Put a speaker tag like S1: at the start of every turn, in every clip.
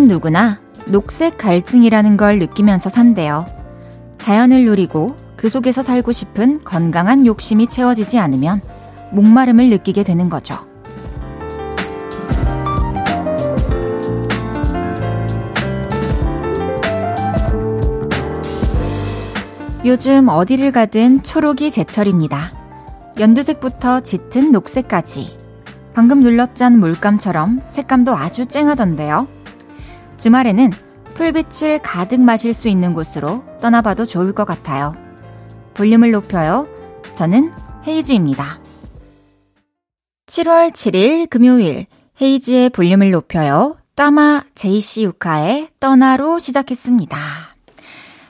S1: 사람은 누구나 녹색 갈증이라는 걸 느끼면서 산대요. 자연을 누리고 그 속에서 살고 싶은 건강한 욕심이 채워지지 않으면 목마름을 느끼게 되는 거죠. 요즘 어디를 가든 초록이 제철입니다. 연두색부터 짙은 녹색까지. 방금 눌렀짠 물감처럼 색감도 아주 쨍하던데요. 주말에는 풀빛을 가득 마실 수 있는 곳으로 떠나봐도 좋을 것 같아요. 볼륨을 높여요. 저는 헤이즈입니다. 7월 7일 금요일 헤이즈의 볼륨을 높여요. 따마 제이씨 유카의 떠나로 시작했습니다.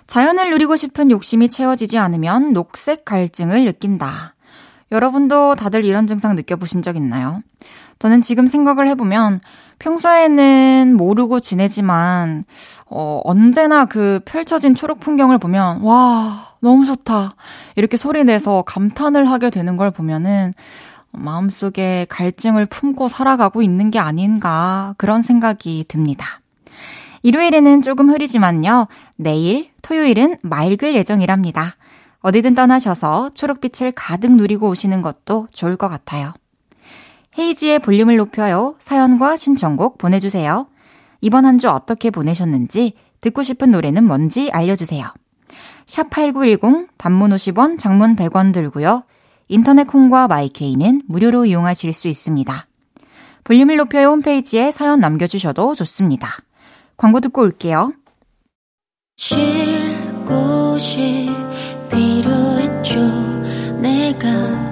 S1: 자연을 누리고 싶은 욕심이 채워지지 않으면 녹색 갈증을 느낀다. 여러분도 다들 이런 증상 느껴보신 적 있나요? 저는 지금 생각을 해보면 평소에는 모르고 지내지만, 어, 언제나 그 펼쳐진 초록 풍경을 보면, 와, 너무 좋다. 이렇게 소리 내서 감탄을 하게 되는 걸 보면은, 마음속에 갈증을 품고 살아가고 있는 게 아닌가, 그런 생각이 듭니다. 일요일에는 조금 흐리지만요. 내일, 토요일은 맑을 예정이랍니다. 어디든 떠나셔서 초록빛을 가득 누리고 오시는 것도 좋을 것 같아요. 헤이지의 볼륨을 높여요. 사연과 신청곡 보내주세요. 이번 한 주 어떻게 보내셨는지, 듣고 싶은 노래는 뭔지 알려주세요. 샵8910, 단문 50원, 장문 100원 들고요. 인터넷 콩과 마이케이는 무료로 이용하실 수 있습니다. 볼륨을 높여요 홈페이지에 사연 남겨주셔도 좋습니다. 광고 듣고 올게요. 쉴 곳이 필요했죠. 내가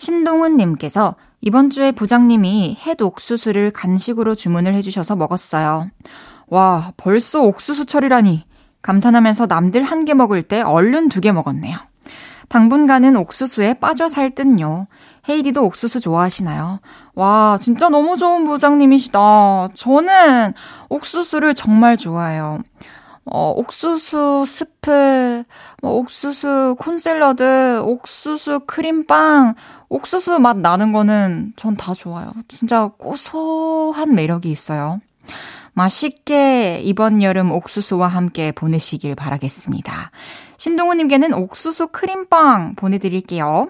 S1: 신동훈 님께서 이번 주에 부장님이 햇 옥수수를 간식으로 주문을 해주셔서 먹었어요. 와, 벌써 옥수수철이라니. 감탄하면서 남들 한 개 먹을 때 얼른 두 개 먹었네요. 당분간은 옥수수에 빠져 살 듯요. 헤이디도 옥수수 좋아하시나요? 와, 진짜 너무 좋은 부장님이시다. 저는 옥수수를 정말 좋아해요. 어, 옥수수 스프, 뭐 옥수수 콘샐러드, 옥수수 크림빵, 옥수수 맛 나는 거는 전 다 좋아요. 진짜 고소한 매력이 있어요. 맛있게 이번 여름 옥수수와 함께 보내시길 바라겠습니다. 신동우님께는 옥수수 크림빵 보내드릴게요.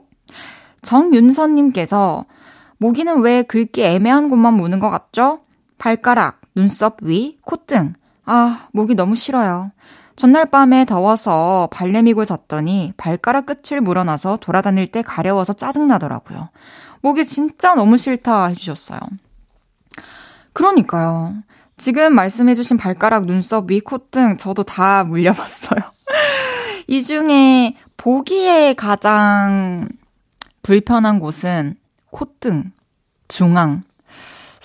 S1: 정윤선님께서 모기는 왜 긁기 애매한 곳만 무는 것 같죠? 발가락, 눈썹 위, 콧등. 아, 목이 너무 싫어요. 전날 밤에 더워서 발레믹을 잤더니 발가락 끝을 물어놔서 돌아다닐 때 가려워서 짜증나더라고요. 목이 진짜 너무 싫다 해주셨어요. 그러니까요. 지금 말씀해주신 발가락, 눈썹, 위, 콧등 저도 다 물려봤어요. 이 중에 보기에 가장 불편한 곳은 콧등, 중앙,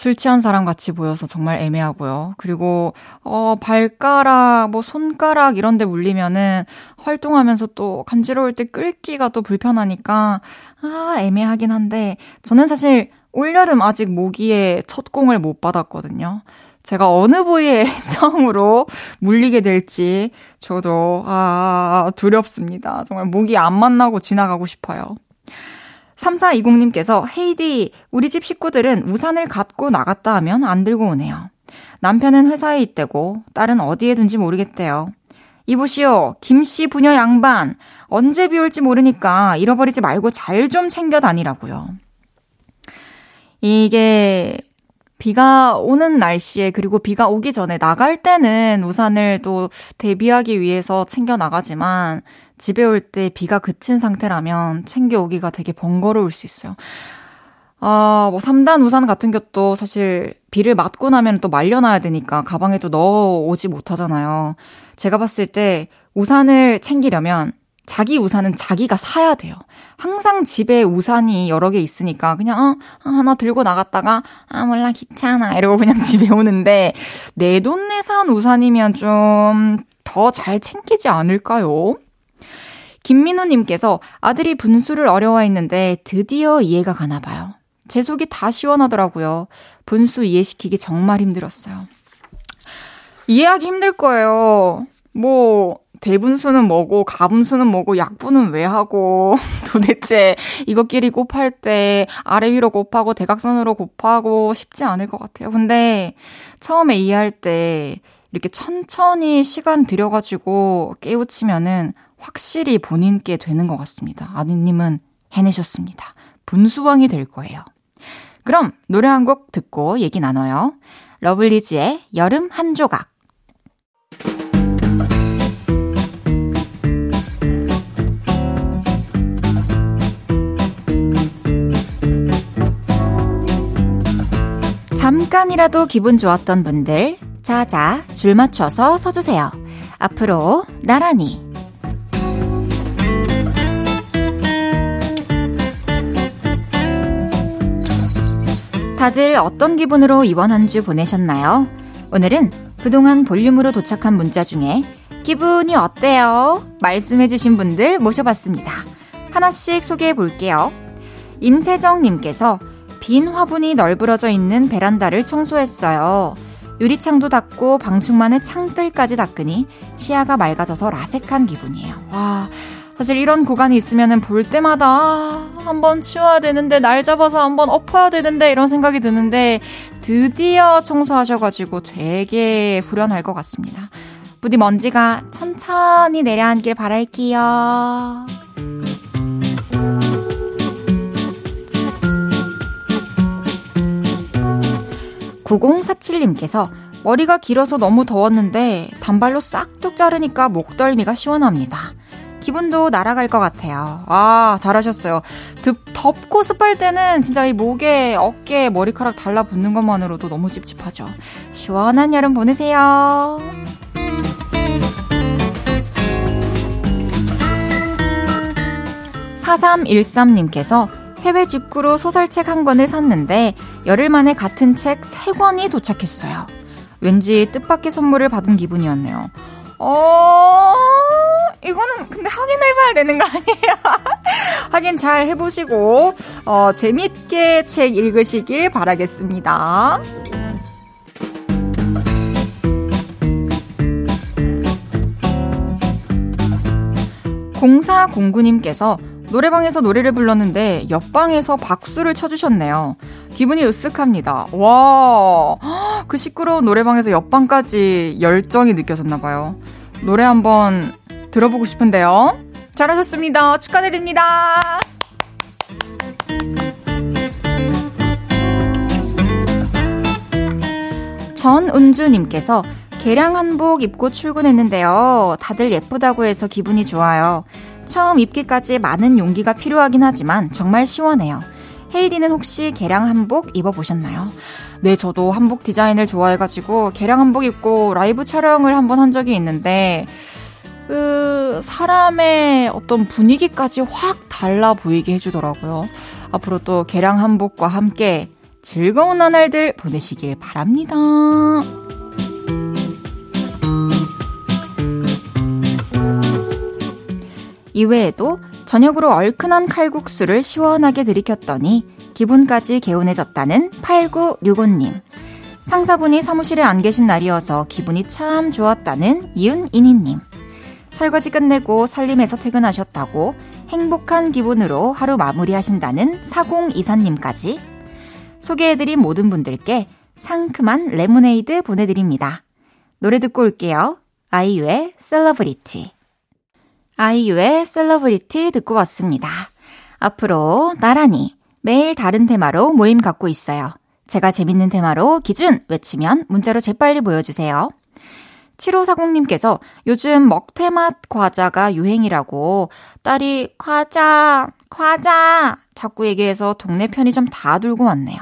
S1: 술 취한 사람 같이 보여서 정말 애매하고요. 그리고 어 발가락 뭐 손가락 이런 데 물리면은 활동하면서 또 간지러울 때 끌기가 또 불편하니까 아 애매하긴 한데 저는 사실 올여름 아직 모기에 첫 공을 못 받았거든요. 제가 어느 부위에 처음으로 물리게 될지 저도 아 두렵습니다. 정말 모기 안 만나고 지나가고 싶어요. 3420님께서 헤이디, 우리 집 식구들은 우산을 갖고 나갔다 하면 안 들고 오네요. 남편은 회사에 있대고 딸은 어디에 둔지 모르겠대요. 이보시오, 김씨 부녀 양반. 언제 비 올지 모르니까 잃어버리지 말고 잘 좀 챙겨 다니라고요. 이게 비가 오는 날씨에 그리고 비가 오기 전에 나갈 때는 우산을 또 대비하기 위해서 챙겨 나가지만 집에 올 때 비가 그친 상태라면 챙겨오기가 되게 번거로울 수 있어요. 아, 뭐 3단 우산 같은 것도 사실 비를 맞고 나면 또 말려놔야 되니까 가방에 또 넣어 오지 못하잖아요. 제가 봤을 때 우산을 챙기려면 자기 우산은 자기가 사야 돼요. 항상 집에 우산이 여러 개 있으니까 그냥 어, 하나 들고 나갔다가 아 몰라 귀찮아 이러고 그냥 집에 오는데 내 돈 내산 우산이면 좀 더 잘 챙기지 않을까요? 김민호님께서 아들이 분수를 어려워했는데 드디어 이해가 가나 봐요. 제 속이 다 시원하더라고요. 분수 이해시키기 정말 힘들었어요. 이해하기 힘들 거예요. 뭐, 대분수는 뭐고, 가분수는 뭐고, 약분은 왜 하고, 도대체 이것끼리 곱할 때 아래 위로 곱하고 대각선으로 곱하고 쉽지 않을 것 같아요. 근데 처음에 이해할 때 이렇게 천천히 시간 들여가지고 깨우치면은 확실히 본인께 되는 것 같습니다. 아드님은 해내셨습니다. 분수왕이 될 거예요. 그럼 노래 한 곡 듣고 얘기 나눠요. 러블리즈의 여름 한 조각. 잠깐이라도 기분 좋았던 분들, 자자, 줄 맞춰서 서주세요. 앞으로 나란히. 다들 어떤 기분으로 이번 한 주 보내셨나요? 오늘은 그동안 볼륨으로 도착한 문자 중에 기분이 어때요? 말씀해주신 분들 모셔봤습니다. 하나씩 소개해 볼게요. 임세정님께서 빈 화분이 널브러져 있는 베란다를 청소했어요. 유리창도 닦고 방충망의 창들까지 닦으니 시야가 맑아져서 라섹한 기분이에요. 와, 사실 이런 구간이 있으면 볼 때마다 아, 한번 치워야 되는데 날 잡아서 한번 엎어야 되는데 이런 생각이 드는데 드디어 청소하셔가지고 되게 불안할 것 같습니다. 부디 먼지가 천천히 내려앉길 바랄게요. 9047님께서 머리가 길어서 너무 더웠는데 단발로 싹둑 자르니까 목덜미가 시원합니다. 기분도 날아갈 것 같아요. 아, 잘하셨어요. 덥, 덥고 습할 때는 진짜 이 목에, 어깨에 머리카락 달라붙는 것만으로도 너무 찝찝하죠. 시원한 여름 보내세요. 4313님께서 해외 직구로 소설책 한 권을 샀는데 열흘 만에 같은 책 세 권이 도착했어요. 왠지 뜻밖의 선물을 받은 기분이었네요. 어, 이거는 근데 확인해봐야 되는 거 아니에요? 확인 잘 해보시고, 어, 재밌게 책 읽으시길 바라겠습니다. 공사공구님께서 노래방에서 노래를 불렀는데 옆방에서 박수를 쳐주셨네요. 기분이 으쓱합니다. 와, 그 시끄러운 노래방에서 옆방까지 열정이 느껴졌나봐요. 노래 한번 들어보고 싶은데요. 잘하셨습니다. 축하드립니다. 전은주님께서 개량 한복 입고 출근했는데요. 다들 예쁘다고 해서 기분이 좋아요. 처음 입기까지 많은 용기가 필요하긴 하지만 정말 시원해요. 헤이디는 혹시 개량 한복 입어보셨나요? 네, 저도 한복 디자인을 좋아해가지고 개량 한복 입고 라이브 촬영을 한번 한 적이 있는데, 그, 사람의 어떤 분위기까지 확 달라 보이게 해주더라고요. 앞으로 또 개량 한복과 함께 즐거운 나날들 보내시길 바랍니다. 이외에도 저녁으로 얼큰한 칼국수를 시원하게 들이켰더니 기분까지 개운해졌다는 8965님. 상사분이 사무실에 안 계신 날이어서 기분이 참 좋았다는 이은이니님. 설거지 끝내고 살림에서 퇴근하셨다고 행복한 기분으로 하루 마무리하신다는 4024님까지 소개해드린 모든 분들께 상큼한 레모네이드 보내드립니다. 노래 듣고 올게요. 아이유의 셀러브리티. 아이유의 셀러브리티 듣고 왔습니다. 앞으로 나란히 매일 다른 테마로 모임 갖고 있어요. 제가 재밌는 테마로 기준 외치면 문자로 재빨리 보여주세요. 7540님께서 요즘 먹태맛 과자가 유행이라고 딸이 과자, 과자 자꾸 얘기해서 동네 편의점 다 돌고 왔네요.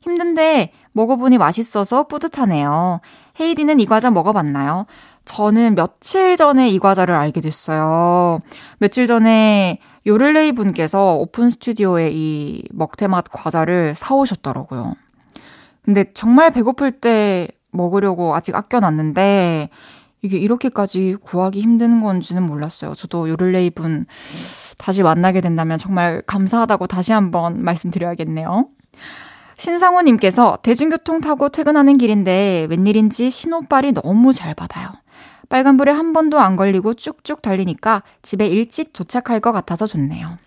S1: 힘든데 먹어보니 맛있어서 뿌듯하네요. 헤이디는 이 과자 먹어봤나요? 저는 며칠 전에 이 과자를 알게 됐어요. 며칠 전에 요를레이 분께서 오픈 스튜디오에 이 먹태맛 과자를 사오셨더라고요. 근데 정말 배고플 때 먹으려고 아직 아껴놨는데 이게 이렇게까지 구하기 힘든 건지는 몰랐어요. 저도 요를레이 분 다시 만나게 된다면 정말 감사하다고 다시 한번 말씀드려야겠네요. 신상호님께서 대중교통 타고 퇴근하는 길인데 웬일인지 신호빨이 너무 잘 받아요. 빨간불에 한 번도 안 걸리고 쭉쭉 달리니까 집에 일찍 도착할 것 같아서 좋네요.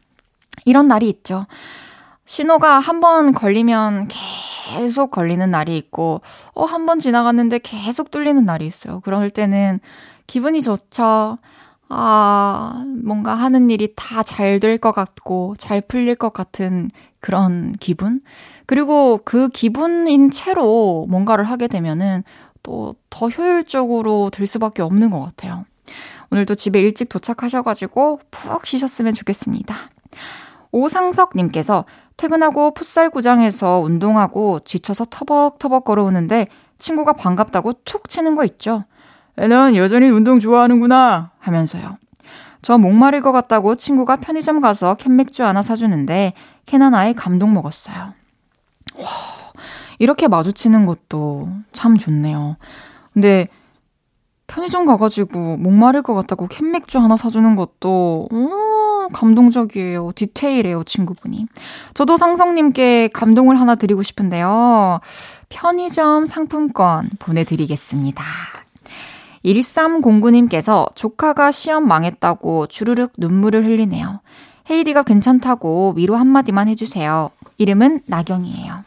S1: 이런 날이 있죠. 신호가 한 번 걸리면 계속 걸리는 날이 있고, 어, 한 번 지나갔는데 계속 뚫리는 날이 있어요. 그럴 때는 기분이 좋죠. 아, 뭔가 하는 일이 다 잘 될 것 같고, 잘 풀릴 것 같은 그런 기분? 그리고 그 기분인 채로 뭔가를 하게 되면은 또 더 효율적으로 될 수밖에 없는 것 같아요. 오늘도 집에 일찍 도착하셔가지고 푹 쉬셨으면 좋겠습니다. 오상석님께서 퇴근하고 풋살구장에서 운동하고 지쳐서 터벅터벅 걸어오는데 친구가 반갑다고 툭 치는 거 있죠. 넌 여전히 운동 좋아하는구나 하면서요. 저 목마를 것 같다고 친구가 편의점 가서 캔맥주 하나 사주는데 캔 하나에 감동 먹었어요. 와, 이렇게 마주치는 것도 참 좋네요. 근데 편의점 가가지고 목마를 것 같다고 캔맥주 하나 사주는 것도, 음, 감동적이에요. 디테일해요, 친구분이. 저도 상성님께 감동을 하나 드리고 싶은데요. 편의점 상품권 보내드리겠습니다. 1309님께서 조카가 시험 망했다고 주르륵 눈물을 흘리네요. 헤이디가 괜찮다고 위로 한마디만 해주세요. 이름은 나경이에요.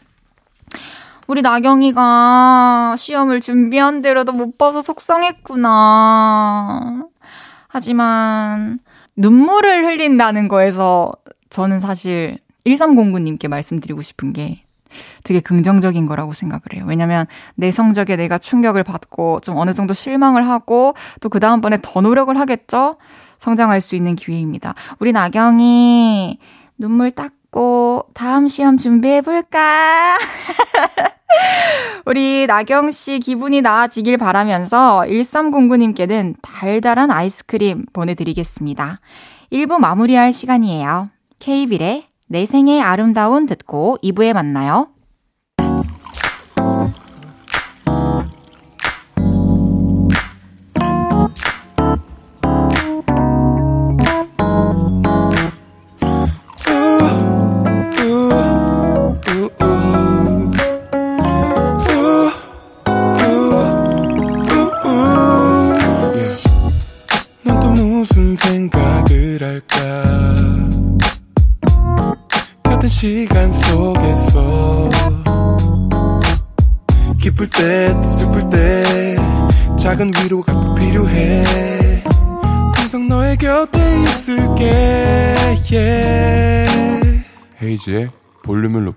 S1: 우리 나경이가 시험을 준비한 대로도 못 봐서 속상했구나. 하지만 눈물을 흘린다는 거에서 저는 사실 1309님께 말씀드리고 싶은 게 되게 긍정적인 거라고 생각을 해요. 왜냐면 내 성적에 내가 충격을 받고 좀 어느 정도 실망을 하고 또 그 다음번에 더 노력을 하겠죠? 성장할 수 있는 기회입니다. 우리 나경이 눈물 닦 고 다음 시험 준비해볼까? 우리 나경 씨 기분이 나아지길 바라면서 1309님께는 달달한 아이스크림 보내드리겠습니다. 1부 마무리할 시간이에요. 케이빌의 내 생의 아름다운 듣고 2부에 만나요.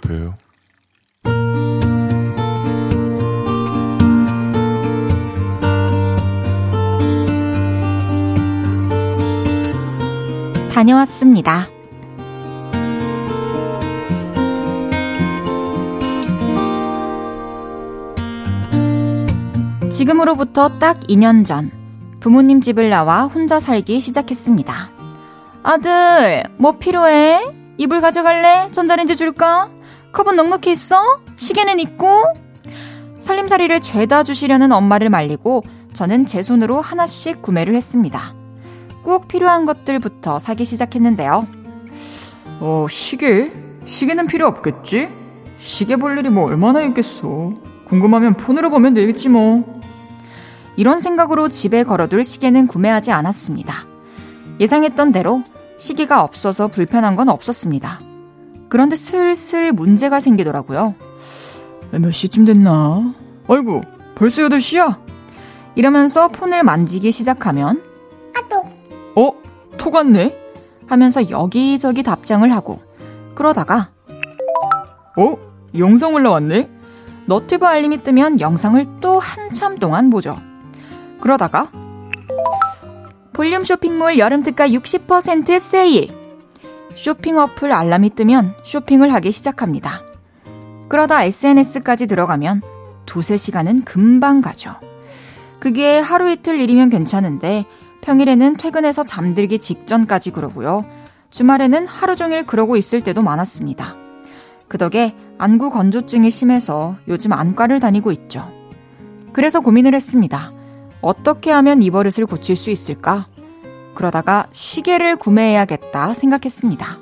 S2: 높여요.
S1: 다녀왔습니다. 지금으로부터 딱 2년 전, 부모님 집을 나와 혼자 살기 시작했습니다. 아들, 뭐 필요해? 이불 가져갈래? 전자레인지 줄까? 컵은 넉넉히 있어? 시계는 있고? 살림살이를 죄다 주시려는 엄마를 말리고 저는 제 손으로 하나씩 구매를 했습니다. 꼭 필요한 것들부터 사기 시작했는데요.
S3: 어, 시계? 시계는 필요 없겠지? 시계 볼 일이 뭐 얼마나 있겠어. 궁금하면 폰으로 보면 되겠지 뭐.
S1: 이런 생각으로 집에 걸어둘 시계는 구매하지 않았습니다. 예상했던 대로 시계가 없어서 불편한 건 없었습니다. 그런데 슬슬 문제가 생기더라고요.
S3: 몇 시쯤 됐나? 아이고, 벌써 8시야?
S1: 이러면서 폰을 만지기 시작하면
S3: 아또 어? 톡 왔네?
S1: 하면서 여기저기 답장을 하고 그러다가
S3: 어? 영상 올라왔네?
S1: 너튜브 알림이 뜨면 영상을 또 한참 동안 보죠. 그러다가 볼륨 쇼핑몰 여름 특가 60% 세일! 쇼핑 어플 알람이 뜨면 쇼핑을 하기 시작합니다. 그러다 SNS까지 들어가면 두세 시간은 금방 가죠. 그게 하루 이틀 일이면 괜찮은데 평일에는 퇴근해서 잠들기 직전까지 그러고요. 주말에는 하루 종일 그러고 있을 때도 많았습니다. 그 덕에 안구 건조증이 심해서 요즘 안과를 다니고 있죠. 그래서 고민을 했습니다. 어떻게 하면 이 버릇을 고칠 수 있을까? 그러다가 시계를 구매해야겠다 생각했습니다.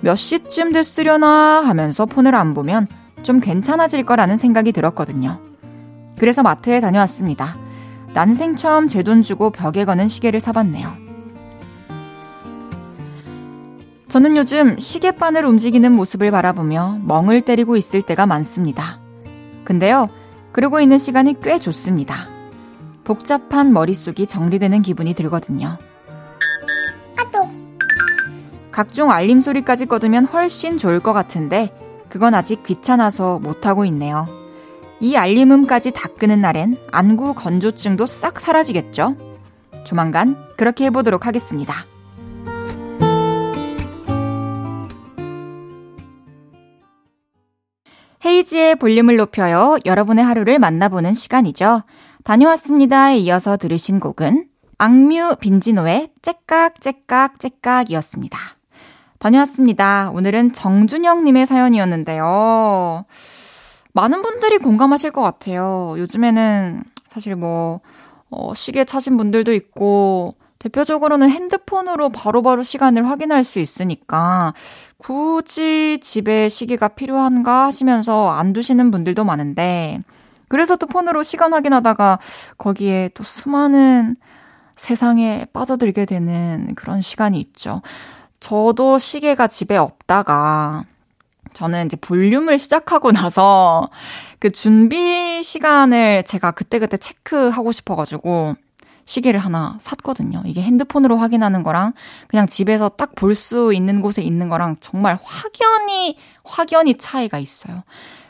S1: 몇 시쯤 됐으려나 하면서 폰을 안 보면 좀 괜찮아질 거라는 생각이 들었거든요. 그래서 마트에 다녀왔습니다. 난생 처음 제 돈 주고 벽에 거는 시계를 사봤네요. 저는 요즘 시계바늘 움직이는 모습을 바라보며 멍을 때리고 있을 때가 많습니다. 근데요, 그러고 있는 시간이 꽤 좋습니다. 복잡한 머릿속이 정리되는 기분이 들거든요. 각종 알림 소리까지 꺼두면 훨씬 좋을 것 같은데 그건 아직 귀찮아서 못하고 있네요. 이 알림음까지 다 끄는 날엔 안구 건조증도 싹 사라지겠죠? 조만간 그렇게 해보도록 하겠습니다. 헤이지의 볼륨을 높여요. 여러분의 하루를 만나보는 시간이죠. 다녀왔습니다에 이어서 들으신 곡은 악뮤 빈지노의 째깍째깍째깍이었습니다. 다녀왔습니다. 오늘은 정준영님의 사연이었는데요. 많은 분들이 공감하실 것 같아요. 요즘에는 사실 뭐, 어, 시계 차신 분들도 있고, 대표적으로는 핸드폰으로 바로바로 바로 시간을 확인할 수 있으니까, 굳이 집에 시계가 필요한가 하시면서 안 두시는 분들도 많은데, 그래서 또 폰으로 시간 확인하다가 거기에 또 수많은 세상에 빠져들게 되는 그런 시간이 있죠. 저도 시계가 집에 없다가 저는 이제 볼륨을 시작하고 나서 그 준비 시간을 제가 그때그때 체크하고 싶어가지고 시계를 하나 샀거든요. 이게 핸드폰으로 확인하는 거랑 그냥 집에서 딱 볼 수 있는 곳에 있는 거랑 정말 확연히, 확연히 차이가 있어요.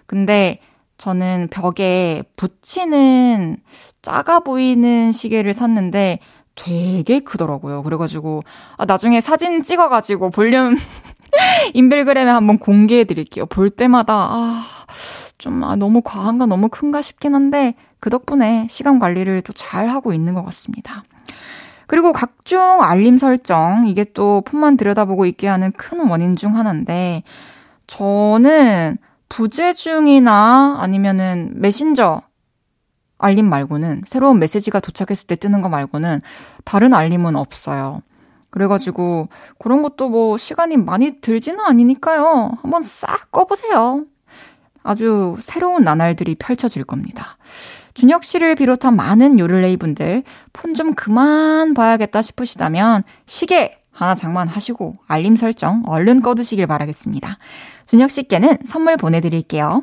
S1: 근데 저는 벽에 붙이는 작아 보이는 시계를 샀는데 되게 크더라고요. 그래가지고, 아, 나중에 사진 찍어가지고 볼륨 인별그램에 한번 공개해 드릴게요. 볼 때마다, 아, 좀, 아, 너무 과한가 너무 큰가 싶긴 한데, 그 덕분에 시간 관리를 또 잘 하고 있는 것 같습니다. 그리고 각종 알림 설정, 이게 또 폰만 들여다보고 있게 하는 큰 원인 중 하나인데, 저는 부재중이나 아니면은 메신저 알림 말고는 새로운 메시지가 도착했을 때 뜨는 거 말고는 다른 알림은 없어요. 그래가지고 그런 것도 뭐 시간이 많이 들지는 아니니까요. 한번 싹 꺼보세요. 아주 새로운 나날들이 펼쳐질 겁니다. 준혁 씨를 비롯한 많은 요를레이 분들 폰 좀 그만 봐야겠다 싶으시다면 시계 하나 장만하시고 알림 설정 얼른 꺼두시길 바라겠습니다. 준혁 씨께는 선물 보내드릴게요.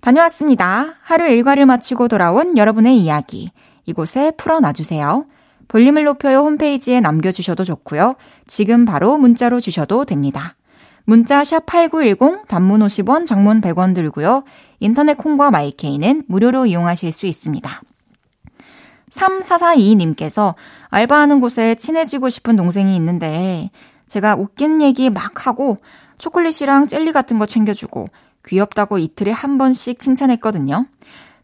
S1: 다녀왔습니다. 하루 일과를 마치고 돌아온 여러분의 이야기. 이곳에 풀어놔주세요. 볼륨을 높여요 홈페이지에 남겨주셔도 좋고요. 지금 바로 문자로 주셔도 됩니다. 문자 샵 8910 단문 50원 장문 100원 들고요. 인터넷 콩과 마이케이는 무료로 이용하실 수 있습니다. 3442님께서 알바하는 곳에 친해지고 싶은 동생이 있는데 제가 웃긴 얘기 막 하고 초콜릿이랑 젤리 같은 거 챙겨주고 귀엽다고 이틀에 한 번씩 칭찬했거든요.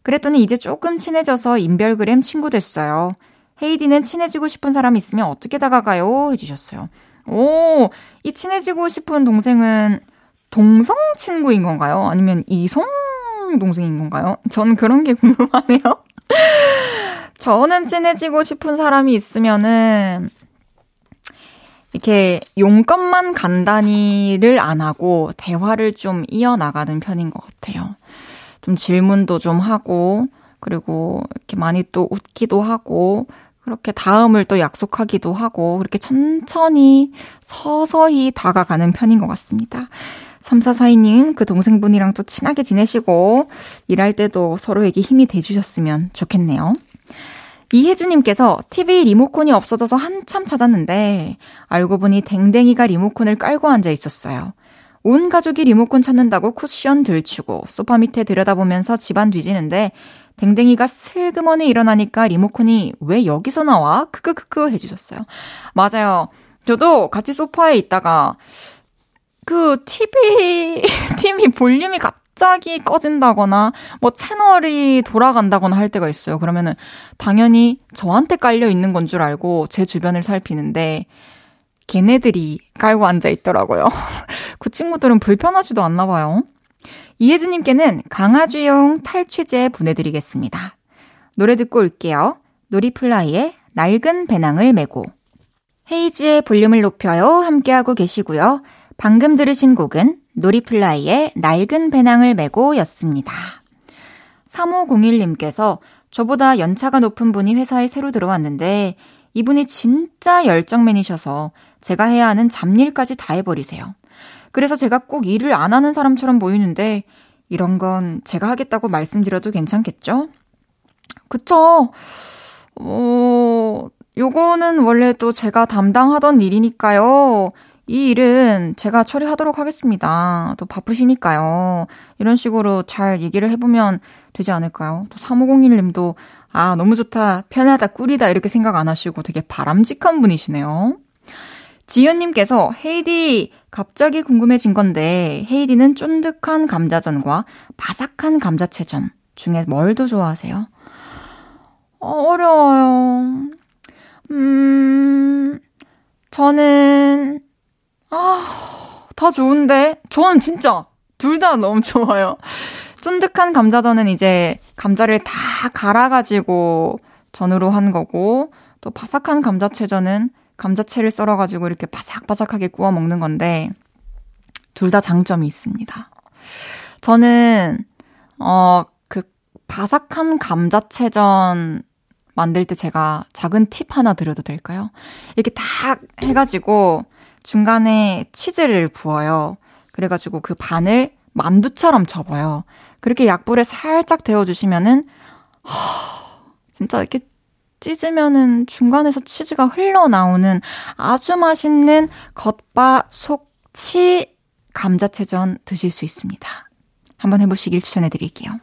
S1: 그랬더니 이제 조금 친해져서 인별그램 친구 됐어요. 헤이디는 친해지고 싶은 사람 있으면 어떻게 다가가요? 해주셨어요. 오, 이 친해지고 싶은 동생은 동성 친구인 건가요? 아니면 이성 동생인 건가요? 전 그런 게 궁금하네요. 저는 친해지고 싶은 사람이 있으면은 이렇게 용건만 간단히를 안 하고 대화를 좀 이어나가는 편인 것 같아요. 좀 질문도 좀 하고, 그리고 이렇게 많이 또 웃기도 하고, 그렇게 다음을 또 약속하기도 하고, 그렇게 천천히 서서히 다가가는 편인 것 같습니다. 3442님, 그 동생분이랑 또 친하게 지내시고, 일할 때도 서로에게 힘이 돼주셨으면 좋겠네요. 이혜주님께서 TV 리모컨이 없어져서 한참 찾았는데 알고 보니 댕댕이가 리모컨을 깔고 앉아 있었어요. 온 가족이 리모컨 찾는다고 쿠션 들추고 소파 밑에 들여다보면서 집안 뒤지는데 댕댕이가 슬그머니 일어나니까 리모컨이 왜 여기서 나와? 크크크크 해주셨어요. 맞아요. 저도 같이 소파에 있다가 그 TV, TV 볼륨이 갑 갑자기 꺼진다거나 뭐 채널이 돌아간다거나 할 때가 있어요. 그러면은 당연히 저한테 깔려 있는 건 줄 알고 제 주변을 살피는데 걔네들이 깔고 앉아 있더라고요. 그 친구들은 불편하지도 않나 봐요. 이혜주님께는 강아지용 탈취제 보내드리겠습니다. 노래 듣고 올게요. 놀이플라이의 낡은 배낭을 메고. 헤이지의 볼륨을 높여요. 함께하고 계시고요. 방금 들으신 곡은 놀이플라이의 낡은 배낭을 메고 였습니다. 3501님께서 저보다 연차가 높은 분이 회사에 새로 들어왔는데 이분이 진짜 열정맨이셔서 제가 해야 하는 잡일까지 다 해버리세요. 그래서 제가 꼭 일을 안 하는 사람처럼 보이는데 이런 건 제가 하겠다고 말씀드려도 괜찮겠죠? 그쵸? 어, 요거는 원래 또 제가 담당하던 일이니까요. 이 일은 제가 처리하도록 하겠습니다. 또 바쁘시니까요. 이런 식으로 잘 얘기를 해보면 되지 않을까요? 또 3501님도, 아, 너무 좋다, 편하다, 꿀이다, 이렇게 생각 안 하시고 되게 바람직한 분이시네요. 지연님께서, 헤이디, 갑자기 궁금해진 건데, 헤이디는 쫀득한 감자전과 바삭한 감자채전 중에 뭘 더 좋아하세요? 어, 어려워요. 음, 저는, 아, 다 좋은데? 저는 진짜 둘 다 너무 좋아요. 쫀득한 감자전은 이제 감자를 다 갈아가지고 전으로 한 거고, 또 바삭한 감자채전은 감자채를 썰어가지고 이렇게 바삭바삭하게 구워 먹는 건데, 둘 다 장점이 있습니다. 저는, 어, 그, 바삭한 감자채전 만들 때 제가 작은 팁 하나 드려도 될까요? 이렇게 딱 해가지고, 중간에 치즈를 부어요. 그래가지고 그 반을 만두처럼 접어요. 그렇게 약불에 살짝 데워주시면은, 허, 진짜 이렇게 찢으면은 중간에서 치즈가 흘러나오는 아주 맛있는 겉바 속치 감자채전 드실 수 있습니다. 한번 해보시길 추천해드릴게요.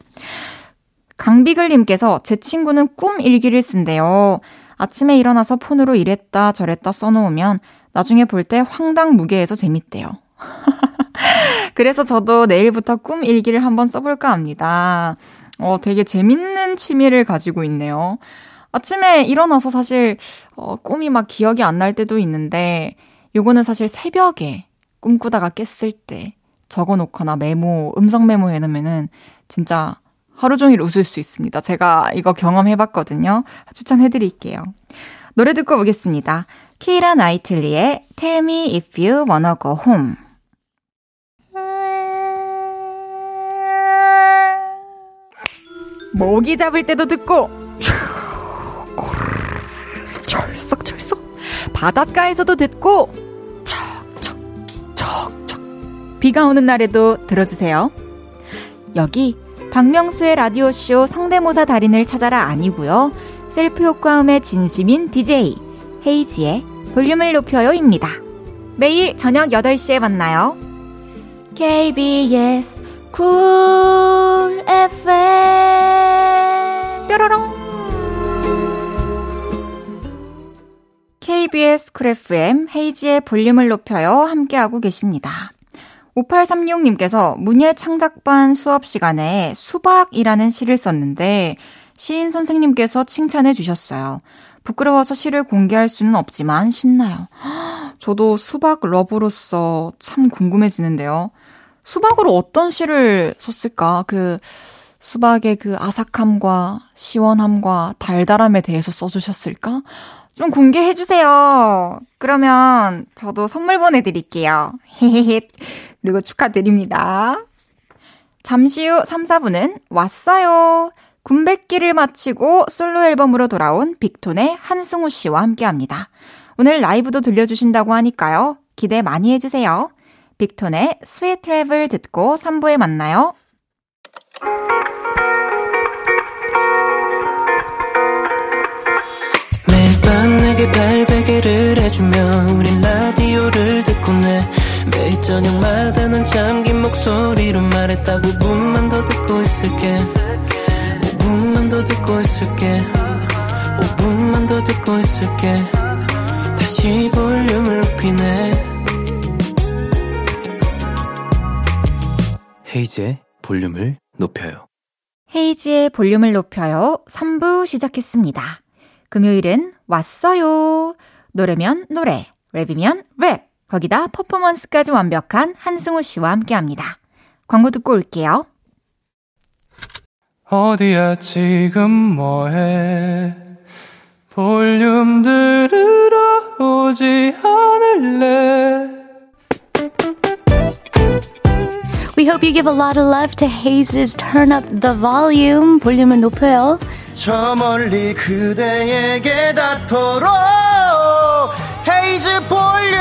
S1: 강비글님께서 제 친구는 꿈 일기를 쓴대요. 아침에 일어나서 폰으로 이랬다 저랬다 써놓으면 나중에 볼 때 황당 무계해서 재밌대요. 그래서 저도 내일부터 꿈 일기를 한번 써볼까 합니다. 어, 되게 재밌는 취미를 가지고 있네요. 아침에 일어나서 사실, 어, 꿈이 막 기억이 안 날 때도 있는데, 요거는 사실 새벽에 꿈꾸다가 깼을 때 적어 놓거나 메모, 음성 메모 해 놓으면은 진짜 하루 종일 웃을 수 있습니다. 제가 이거 경험해 봤거든요. 추천해 드릴게요. 노래 듣고 오겠습니다. 키라 나이틀리의 Tell Me If You Wanna Go Home. 모기 잡을 때도 듣고 철썩철썩 바닷가에서도 듣고 척척척척 비가 오는 날에도 들어주세요. 여기 박명수의 라디오쇼 성대모사 달인을 찾아라 아니고요. 셀프 효과음에 진심인 DJ 헤이즈의 볼륨을 높여요입니다. 매일 저녁 8시에 만나요. KBS 쿨 FM 뾰로롱 KBS 쿨 FM 헤이즈의 볼륨을 높여요 함께하고 계십니다. 5836님께서 문예 창작반 수업 시간에 수박이라는 시를 썼는데 시인 선생님께서 칭찬해 주셨어요. 부끄러워서 시를 공개할 수는 없지만 신나요. 저도 수박 러브로서 참 궁금해지는데요. 수박으로 어떤 시를 썼을까? 그 수박의 그 아삭함과 시원함과 달달함에 대해서 써주셨을까? 좀 공개해주세요. 그러면 저도 선물 보내드릴게요. 그리고 축하드립니다. 잠시 후 3, 4부는 왔어요. 군백기를 마치고 솔로 앨범으로 돌아온 빅톤의 한승우 씨와 함께 합니다. 오늘 라이브도 들려주신다고 하니까요. 기대 많이 해주세요. 빅톤의 스윗 트래블 듣고 3부에 만나요. 매일 밤 내게 팔베개를 해주며 우린 라디오를 듣고 내 매일 저녁마다 넌 잠긴 목소리로 말했다 5분만 더 듣고 있을게 5분만 더 듣고 있을게 5분만 더 듣고 있을게 다시 볼륨을 높이네 헤이즈의
S4: 볼륨을 높여요.
S1: 헤이지의 볼륨을 높여요. 3부 시작했습니다. 금요일은 왔어요. 노래면 노래, 랩이면 랩. 거기다 퍼포먼스까지 완벽한 한승우 씨와 함께 합니다. 광고 듣고 올게요.
S2: 어디야 지금 뭐해 볼륨 들으러 오지 않을래
S5: We hope you give a lot of love to Haze's Turn Up the Volume. 볼륨을 높여요.
S4: 저 멀리 그대에게 닿도록 헤이즈 볼륨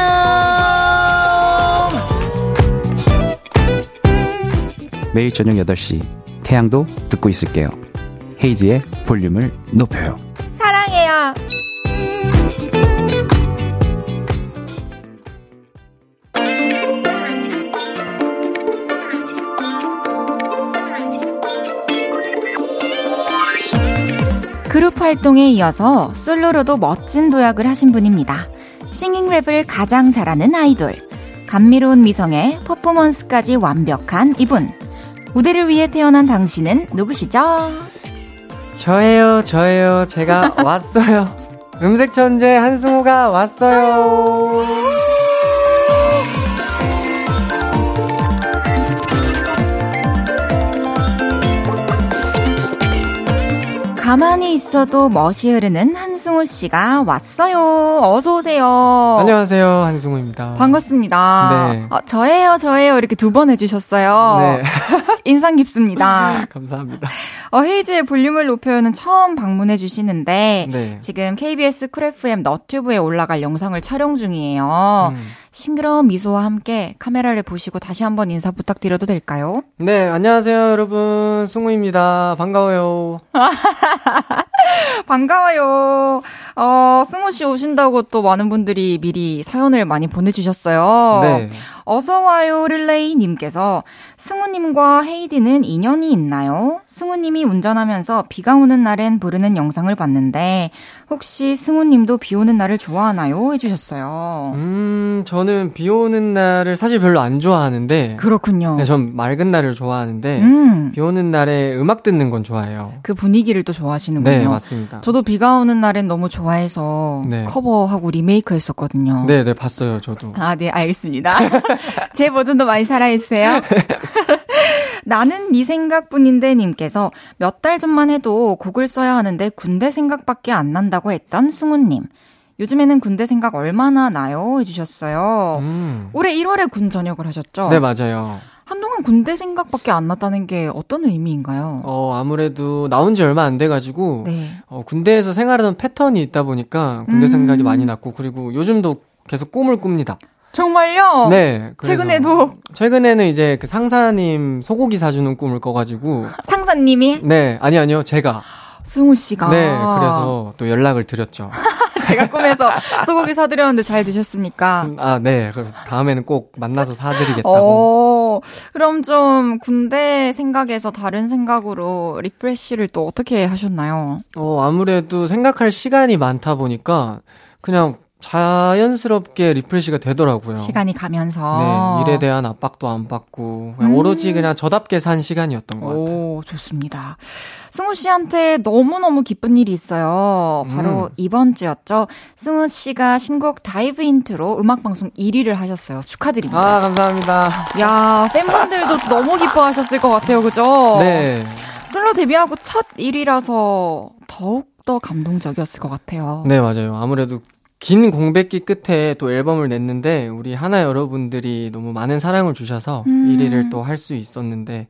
S6: 매일 저녁 8시 태양도 듣고 있을게요. 헤이지의 볼륨을 높여요.
S1: 사랑해요. 그룹 활동에 이어서 솔로로도 멋진 도약을 하신 분입니다. 싱잉랩을 가장 잘하는 아이돌. 감미로운 미성에 퍼포먼스까지 완벽한 이분. 무대를 위해 태어난 당신은 누구시죠?
S7: 저예요, 저예요. 제가 왔어요. 음색 천재 한승우가 왔어요.
S1: 가만히 있어도 멋이 흐르는 한승우 씨가 왔어요. 어서 오세요.
S7: 안녕하세요, 한승우입니다.
S1: 반갑습니다.
S7: 네.
S1: 어, 저예요, 저예요. 이렇게 두 번 해주셨어요.
S7: 네.
S1: 인상 깊습니다.
S7: 감사합니다.
S1: 어, 헤이즈의 볼륨을 높여요는 처음 방문해 주시는데
S7: 네.
S1: 지금 KBS 쿨 FM 너튜브에 올라갈 영상을 촬영 중이에요.
S7: 음.
S1: 싱그러운 미소와 함께 카메라를 보시고 다시 한번 인사 부탁드려도 될까요?
S7: 네, 안녕하세요, 여러분. 승우입니다. 반가워요.
S1: 반가워요. 어, 승우 씨 오신다고 또 많은 분들이 미리 사연을 많이 보내주셨어요.
S7: 네.
S1: 어서와요 릴레이 님께서 승우님과 헤이디는 인연이 있나요? 승우님이 운전하면서 비가 오는 날엔 부르는 영상을 봤는데 혹시 승우님도 비 오는 날을 좋아하나요? 해주셨어요.
S7: 음, 저는 비 오는 날을 사실 별로 안 좋아하는데.
S1: 그렇군요.
S7: 네, 전 맑은 날을 좋아하는데.
S1: 음,
S7: 비 오는 날에 음악 듣는 건 좋아해요.
S1: 그 분위기를 또 좋아하시는군요.
S7: 네, 맞습니다.
S1: 저도 비가 오는 날엔 너무 좋아해서
S7: 네.
S1: 커버하고 리메이크 했었거든요.
S7: 네, 네, 봤어요, 저도.
S1: 아, 네, 알겠습니다. 제 버전도 많이 사랑해주세요. 나는 네 생각뿐인데 님께서 몇 달 전만 해도 곡을 써야 하는데 군대 생각밖에 안 난다고 했던 승우님. 요즘에는 군대 생각 얼마나 나요? 해주셨어요.
S7: 음.
S1: 올해 1월에 군 전역을 하셨죠?
S7: 네, 맞아요.
S1: 한동안 군대 생각밖에 안 났다는 게 어떤 의미인가요?
S7: 어, 아무래도 나온 지 얼마 안 돼가지고,
S1: 네.
S7: 어, 군대에서 생활하던 패턴이 있다 보니까 군대
S1: 음.
S7: 생각이 많이 났고, 그리고 요즘도 계속 꿈을 꿉니다.
S1: 정말요?
S7: 네.
S1: 최근에도
S7: 최근에는 이제 그 상사님 소고기 사주는 꿈을 꿔가지고,
S1: 상사님이
S7: 네, 아니, 아니요, 제가.
S1: 승우 씨가
S7: 네, 그래서 또 연락을 드렸죠.
S1: 제가 꿈에서 소고기 사드렸는데 잘 드셨습니까?
S7: 음, 아, 네. 그럼 다음에는 꼭 만나서 사드리겠다고.
S1: 어, 그럼 좀 군대 생각에서 다른 생각으로 refresh를 또 어떻게 하셨나요?
S7: 어, 아무래도 생각할 시간이 많다 보니까 그냥 자연스럽게 refresh가 되더라고요.
S1: 시간이 가면서.
S7: 네, 일에 대한 압박도 안 받고 그냥
S1: 음.
S7: 오로지 그냥 저답게 산 시간이었던 것 같아요.
S1: 오, 좋습니다. 승우 씨한테 너무너무 기쁜 일이 있어요. 바로
S7: 음.
S1: 이번 주였죠. 승우 씨가 신곡 Dive Into로 음악 방송 1위를 하셨어요. 축하드립니다.
S7: 아, 감사합니다.
S1: 야, 팬분들도 너무 기뻐하셨을 것 같아요. 그죠?
S7: 네.
S1: 솔로 데뷔하고 첫 1위라서 더욱 더 감동적이었을 것 같아요.
S7: 네, 맞아요. 아무래도 긴 공백기 끝에 또 앨범을 냈는데 우리 하나 여러분들이 너무 많은 사랑을 주셔서
S1: 음.
S7: 1위를 또 할 수 있었는데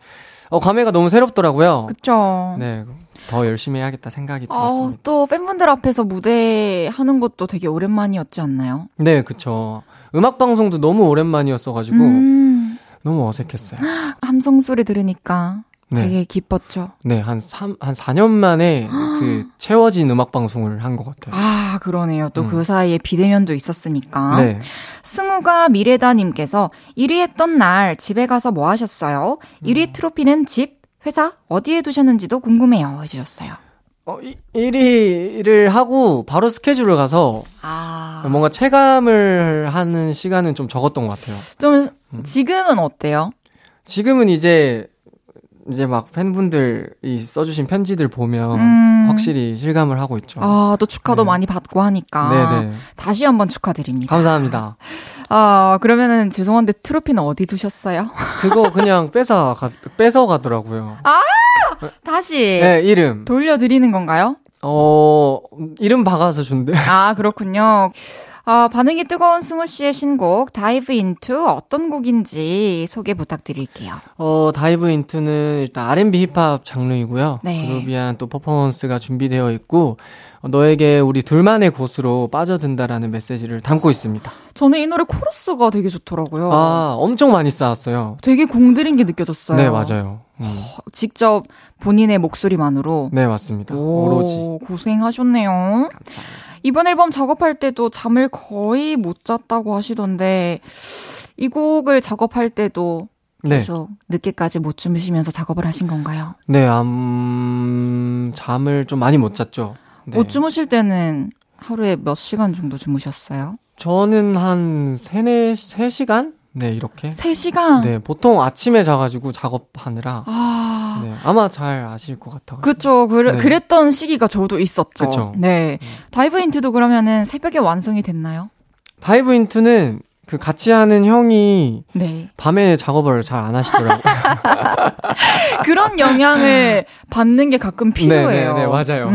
S7: 어, 감회가 너무 새롭더라고요.
S1: 그쵸?
S7: 네. 더 열심히 해야겠다 생각이
S1: 어,
S7: 들었습니다.
S1: 또 팬분들 앞에서 무대 하는 것도 되게 오랜만이었지 않나요?
S7: 네, 그쵸. 음악 방송도 너무 오랜만이었어 가지고
S1: 음,
S7: 너무 어색했어요.
S1: 함성 소리 들으니까
S7: 네.
S1: 되게 기뻤죠.
S7: 네, 한 3, 한 4년 만에 그 채워진 음악 방송을 한 것 같아요.
S1: 아, 그러네요. 또
S7: 음.
S1: 그 사이에 비대면도 있었으니까.
S7: 네.
S1: 승우가 미래다님께서 1위 했던 날 집에 가서 뭐 하셨어요? 1위 트로피는 집, 회사, 어디에 두셨는지도 궁금해요. 해주셨어요.
S7: 어, 1위를 하고 바로 스케줄을 가서
S1: 아.
S7: 뭔가 체감을 하는 시간은 좀 적었던 것 같아요.
S1: 좀,
S7: 음.
S1: 지금은 어때요?
S7: 지금은 이제 이제 막 팬분들이 써주신 편지들 보면
S1: 음.
S7: 확실히 실감을 하고 있죠.
S1: 아, 또 축하도
S7: 네.
S1: 많이 받고 하니까.
S7: 네네.
S1: 다시 한번 축하드립니다.
S7: 감사합니다.
S1: 아, 그러면은 죄송한데 트로피는 어디 두셨어요?
S7: 그거 그냥 뺏어 가, 뺏어 가더라고요.
S1: 다시
S7: 네, 이름.
S1: 돌려드리는 건가요?
S7: 어, 이름 박아서 준대.
S1: 아, 그렇군요. 아, 반응이 뜨거운 승우 씨의 신곡 Dive Into 어떤 곡인지 소개 부탁드릴게요.
S7: 어, Dive Into는 일단 R&B 힙합 장르이고요.
S1: 네.
S7: groovy한 또 퍼포먼스가 준비되어 있고 어, 너에게 우리 둘만의 곳으로 빠져든다라는 메시지를 담고 있습니다.
S1: 저는 이 노래 코러스가 되게 좋더라고요.
S7: 아, 엄청 많이 쌓았어요.
S1: 되게 공들인 게 느껴졌어요.
S7: 네, 맞아요. 음.
S1: 직접 본인의 목소리만으로.
S7: 네, 맞습니다.
S1: 오,
S7: 오로지.
S1: 고생하셨네요. 이번 앨범 작업할 때도 잠을 거의 못 잤다고 하시던데 이 곡을 작업할 때도
S7: 네.
S1: 계속 늦게까지 못 주무시면서 작업을 하신 건가요?
S7: 네, 음, 잠을 좀 많이 못 잤죠. 네.
S1: 못 주무실 때는 하루에 몇 시간 정도 주무셨어요?
S7: 저는 한 3, 3시간? 네, 이렇게.
S1: 3시간?
S7: 네, 보통 아침에 자가지고 작업하느라.
S1: 아.
S7: 네, 아마 잘 아실 것 같아요.
S1: 그쵸. 그래,
S7: 네.
S1: 그랬던 시기가 저도 있었죠.
S7: 그쵸.
S1: 네. Dive Into도 그러면은 새벽에 완성이 됐나요?
S7: Dive Into는 그 같이 하는 형이
S1: 네.
S7: 밤에 작업을 잘 안 하시더라고요.
S1: 그런 영향을 받는 게 가끔 필요해요.
S7: 네, 네, 네, 맞아요.
S1: 음,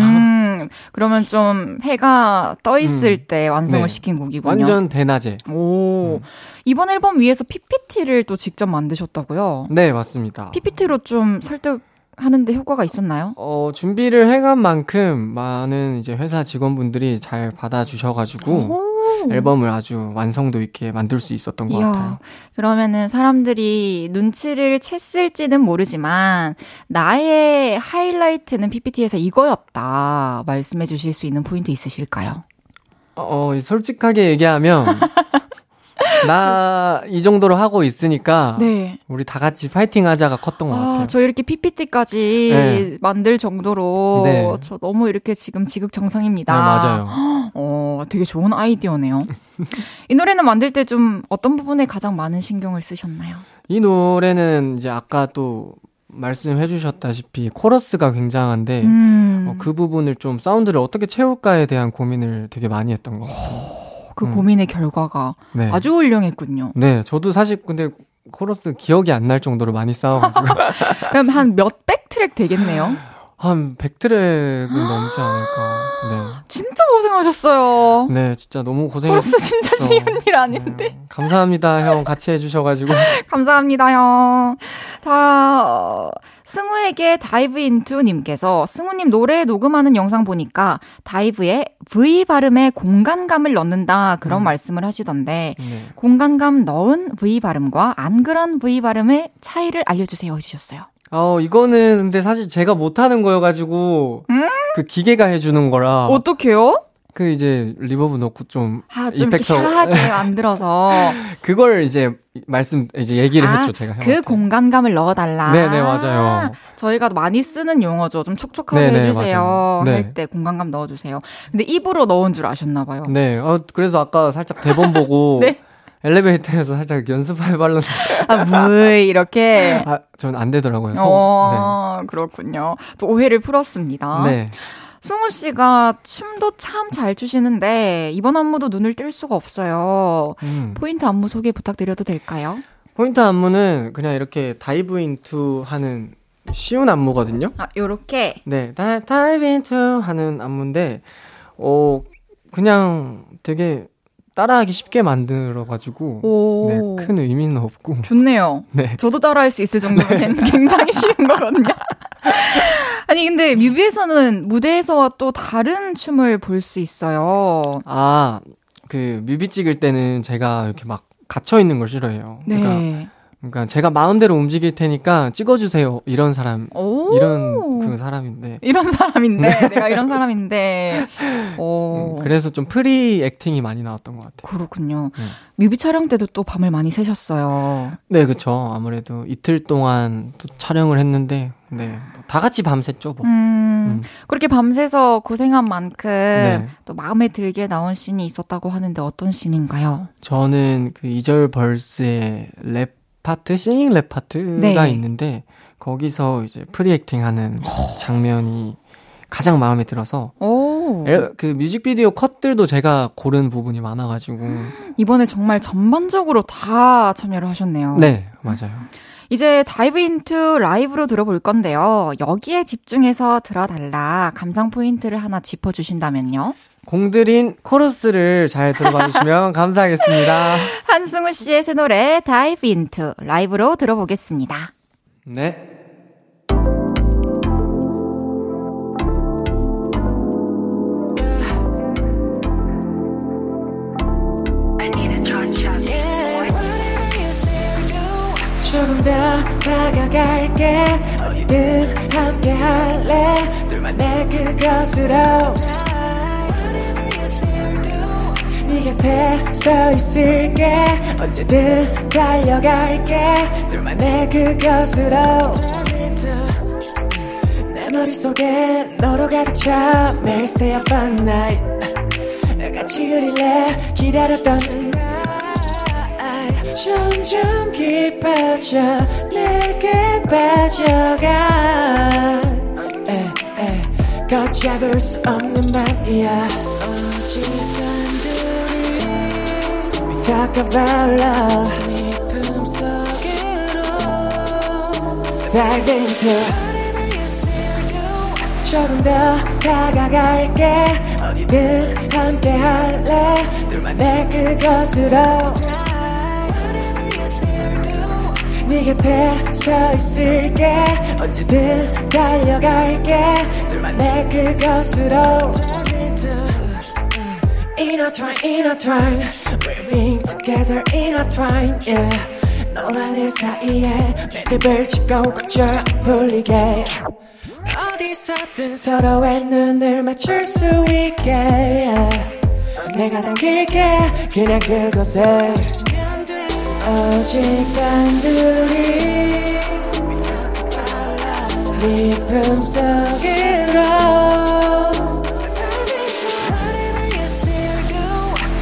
S1: 그러면 좀 해가 떠 있을
S7: 음.
S1: 때 완성을
S7: 네.
S1: 시킨 곡이군요.
S7: 완전 대낮에.
S1: 오.
S7: 음.
S1: 이번 앨범 위에서 PPT를 또 직접 만드셨다고요?
S7: 네, 맞습니다.
S1: PPT로 좀 설득 하는데 효과가 있었나요?
S7: 어, 준비를 해간 만큼 많은 이제 회사 직원분들이 잘 받아주셔가지고
S1: 오.
S7: 앨범을 아주 완성도 있게 만들 수 있었던 것
S1: 이야,
S7: 같아요.
S1: 그러면은 사람들이 눈치를 챘을지는 모르지만 나의 하이라이트는 PPT에서 이거였다 말씀해 주실 수 있는 포인트 있으실까요?
S7: 어, 솔직하게 얘기하면 나 이 정도로 하고 있으니까
S1: 네.
S7: 우리 다 같이 파이팅 하자가 컸던 것 같아요.
S1: 아, 저 이렇게 PPT까지
S7: 네.
S1: 만들 정도로
S7: 네.
S1: 저 너무 이렇게 지금 지극정성입니다.
S7: 네, 맞아요.
S1: 어, 되게 좋은 아이디어네요. 이 노래는 만들 때 좀 어떤 부분에 가장 많은 신경을 쓰셨나요?
S7: 이 노래는 이제 아까 또 말씀해 주셨다시피 코러스가 굉장한데
S1: 음,
S7: 어, 그 부분을 좀 사운드를 어떻게 채울까에 대한 고민을 되게 많이 했던 것 같아요.
S1: 그
S7: 음.
S1: 고민의 결과가
S7: 네.
S1: 아주 훌륭했군요.
S7: 네, 저도 사실 근데 코러스 기억이 안 날 정도로 많이 싸워가지고
S1: 그럼 한 몇백 트랙 되겠네요.
S7: 한 100트랙은 넘지 않을까.
S1: 진짜 고생하셨어요.
S7: 네. 네, 진짜 너무 고생했어요.
S1: 코러스 진짜 쉬운 일 아닌데.
S7: 감사합니다, 형. 같이 해주셔가지고.
S1: 감사합니다, 형. 다, 어, 승우에게 Dive Into 님께서 승우님 노래 녹음하는 영상 보니까 Dive의 V 발음에 공간감을 넣는다 그런
S7: 음.
S1: 말씀을 하시던데
S7: 네.
S1: 공간감 넣은 V 발음과 안 그런 V 발음의 차이를 알려주세요 해주셨어요.
S7: 어, 이거는 근데 사실 제가 못하는 거여가지고,
S1: 음?
S7: 그 기계가 해주는 거라,
S1: 어떡해요?
S7: 그 이제 리버브 넣고 좀,
S1: 아, 좀
S7: 이펙터.
S1: 샤하게 만들어서
S7: 그걸 이제 말씀, 이제 얘기를
S1: 아,
S7: 했죠, 제가.
S1: 그
S7: 형한테.
S1: 공간감을 넣어달라.
S7: 네네, 맞아요.
S1: 저희가 많이 쓰는 용어죠. 좀 촉촉하게
S7: 네네,
S1: 해주세요.
S7: 네.
S1: 할때 공간감 넣어주세요. 근데 입으로 넣은 줄 아셨나 봐요.
S7: 네, 어, 그래서 아까 살짝 대본 보고,
S1: 네.
S7: 엘리베이터에서 살짝 연습해 발랐는데,
S1: 아, 무이 이렇게.
S7: 아, 저는 안 되더라고요. 성,
S1: 어, 그렇군요. 또 오해를 풀었습니다.
S7: 네. 네.
S1: 승우 씨가 춤도 참 잘 추시는데 이번 안무도 눈을 뗄 수가 없어요.
S7: 음.
S1: 포인트 안무 소개 부탁드려도 될까요?
S7: 포인트 안무는 그냥 이렇게 Dive Into 하는 쉬운 안무거든요.
S1: 아, 요렇게.
S7: 네, 다, Dive Into 하는 안무인데, 어, 그냥 되게 따라하기 쉽게 만들어가지고,
S1: 오.
S7: 네, 큰 의미는 없고,
S1: 좋네요.
S7: 네.
S1: 저도 따라할 수 있을 정도면 굉장히 쉬운 거거든요. 아니, 근데 뮤비에서는 무대에서와 또 다른 춤을 볼 수 있어요.
S7: 아, 그 뮤비 찍을 때는 제가 이렇게 막 갇혀 있는 걸 싫어해요.
S1: 네.
S7: 그러니까, 그러니까 제가 마음대로 움직일 테니까 찍어주세요. 이런 사람,
S1: 오.
S7: 이런 그 사람인데.
S1: 이런 사람인데, 내가 이런 사람인데, 오.
S7: 음, 그래서 좀 free acting이 많이 나왔던 것 같아요.
S1: 그렇군요.
S7: 네.
S1: 뮤비 촬영 때도 또 밤을 많이 새셨어요.
S7: 네, 그쵸. 아무래도 이틀 동안 또 촬영을 했는데, 네. 뭐 다 같이 밤샜죠, 뭐.
S1: 음,
S7: 음.
S1: 그렇게 밤새서 고생한 만큼
S7: 네.
S1: 또 마음에 들게 나온 씬이 있었다고 하는데 어떤 씬인가요?
S7: 저는 그 2절 verse의 랩 파트, singing 랩 파트가
S1: 네.
S7: 있는데 거기서 이제 free acting 하는 장면이 가장 마음에 들어서
S1: 오.
S7: 에- 그 뮤직비디오 컷들도 제가 고른 부분이 많아가지고
S1: 이번에 정말 전반적으로 다 참여를 하셨네요.
S7: 네 맞아요.
S1: 이제 Dive Into 라이브로 들어볼 건데요. 여기에 집중해서 들어달라. 감상 포인트를 하나 짚어주신다면요.
S7: 공들인 코러스를 잘 들어봐 주시면 감사하겠습니다.
S1: 한승우 씨의 새 노래 Dive Into 라이브로 들어보겠습니다.
S7: 네.
S8: 조금 더 다가갈게. 어디든 함께 할래? 둘만의 그것으로. 네 곁에 서 있을게. 언제든 달려갈게. 둘만의 그것으로. 내 머릿속에 너로 가득 차 매일 stay up all night. 같이 그릴래 기다렸던 날 점점 깊어져 내게 빠져가. 에, 에, 걷잡을 수 없는 맘이야. 오직 단둘이 talk about love 네 품속으로 Dive into 조금 더 다가갈게. 어디든 함께 할래. 둘만의 그것으로 네 곁에 서 있을게. 언제든 달려갈게. 둘만의 그것으로 Intertwine, intertwine We're being together intertwine yeah. 너와 내 사이에 매듭을 걱정 안 풀리게. 어디서든 서로의 눈을 맞출 수 있게 yeah. 내가 당길게 그냥 그곳에 단둘이 네 품속으로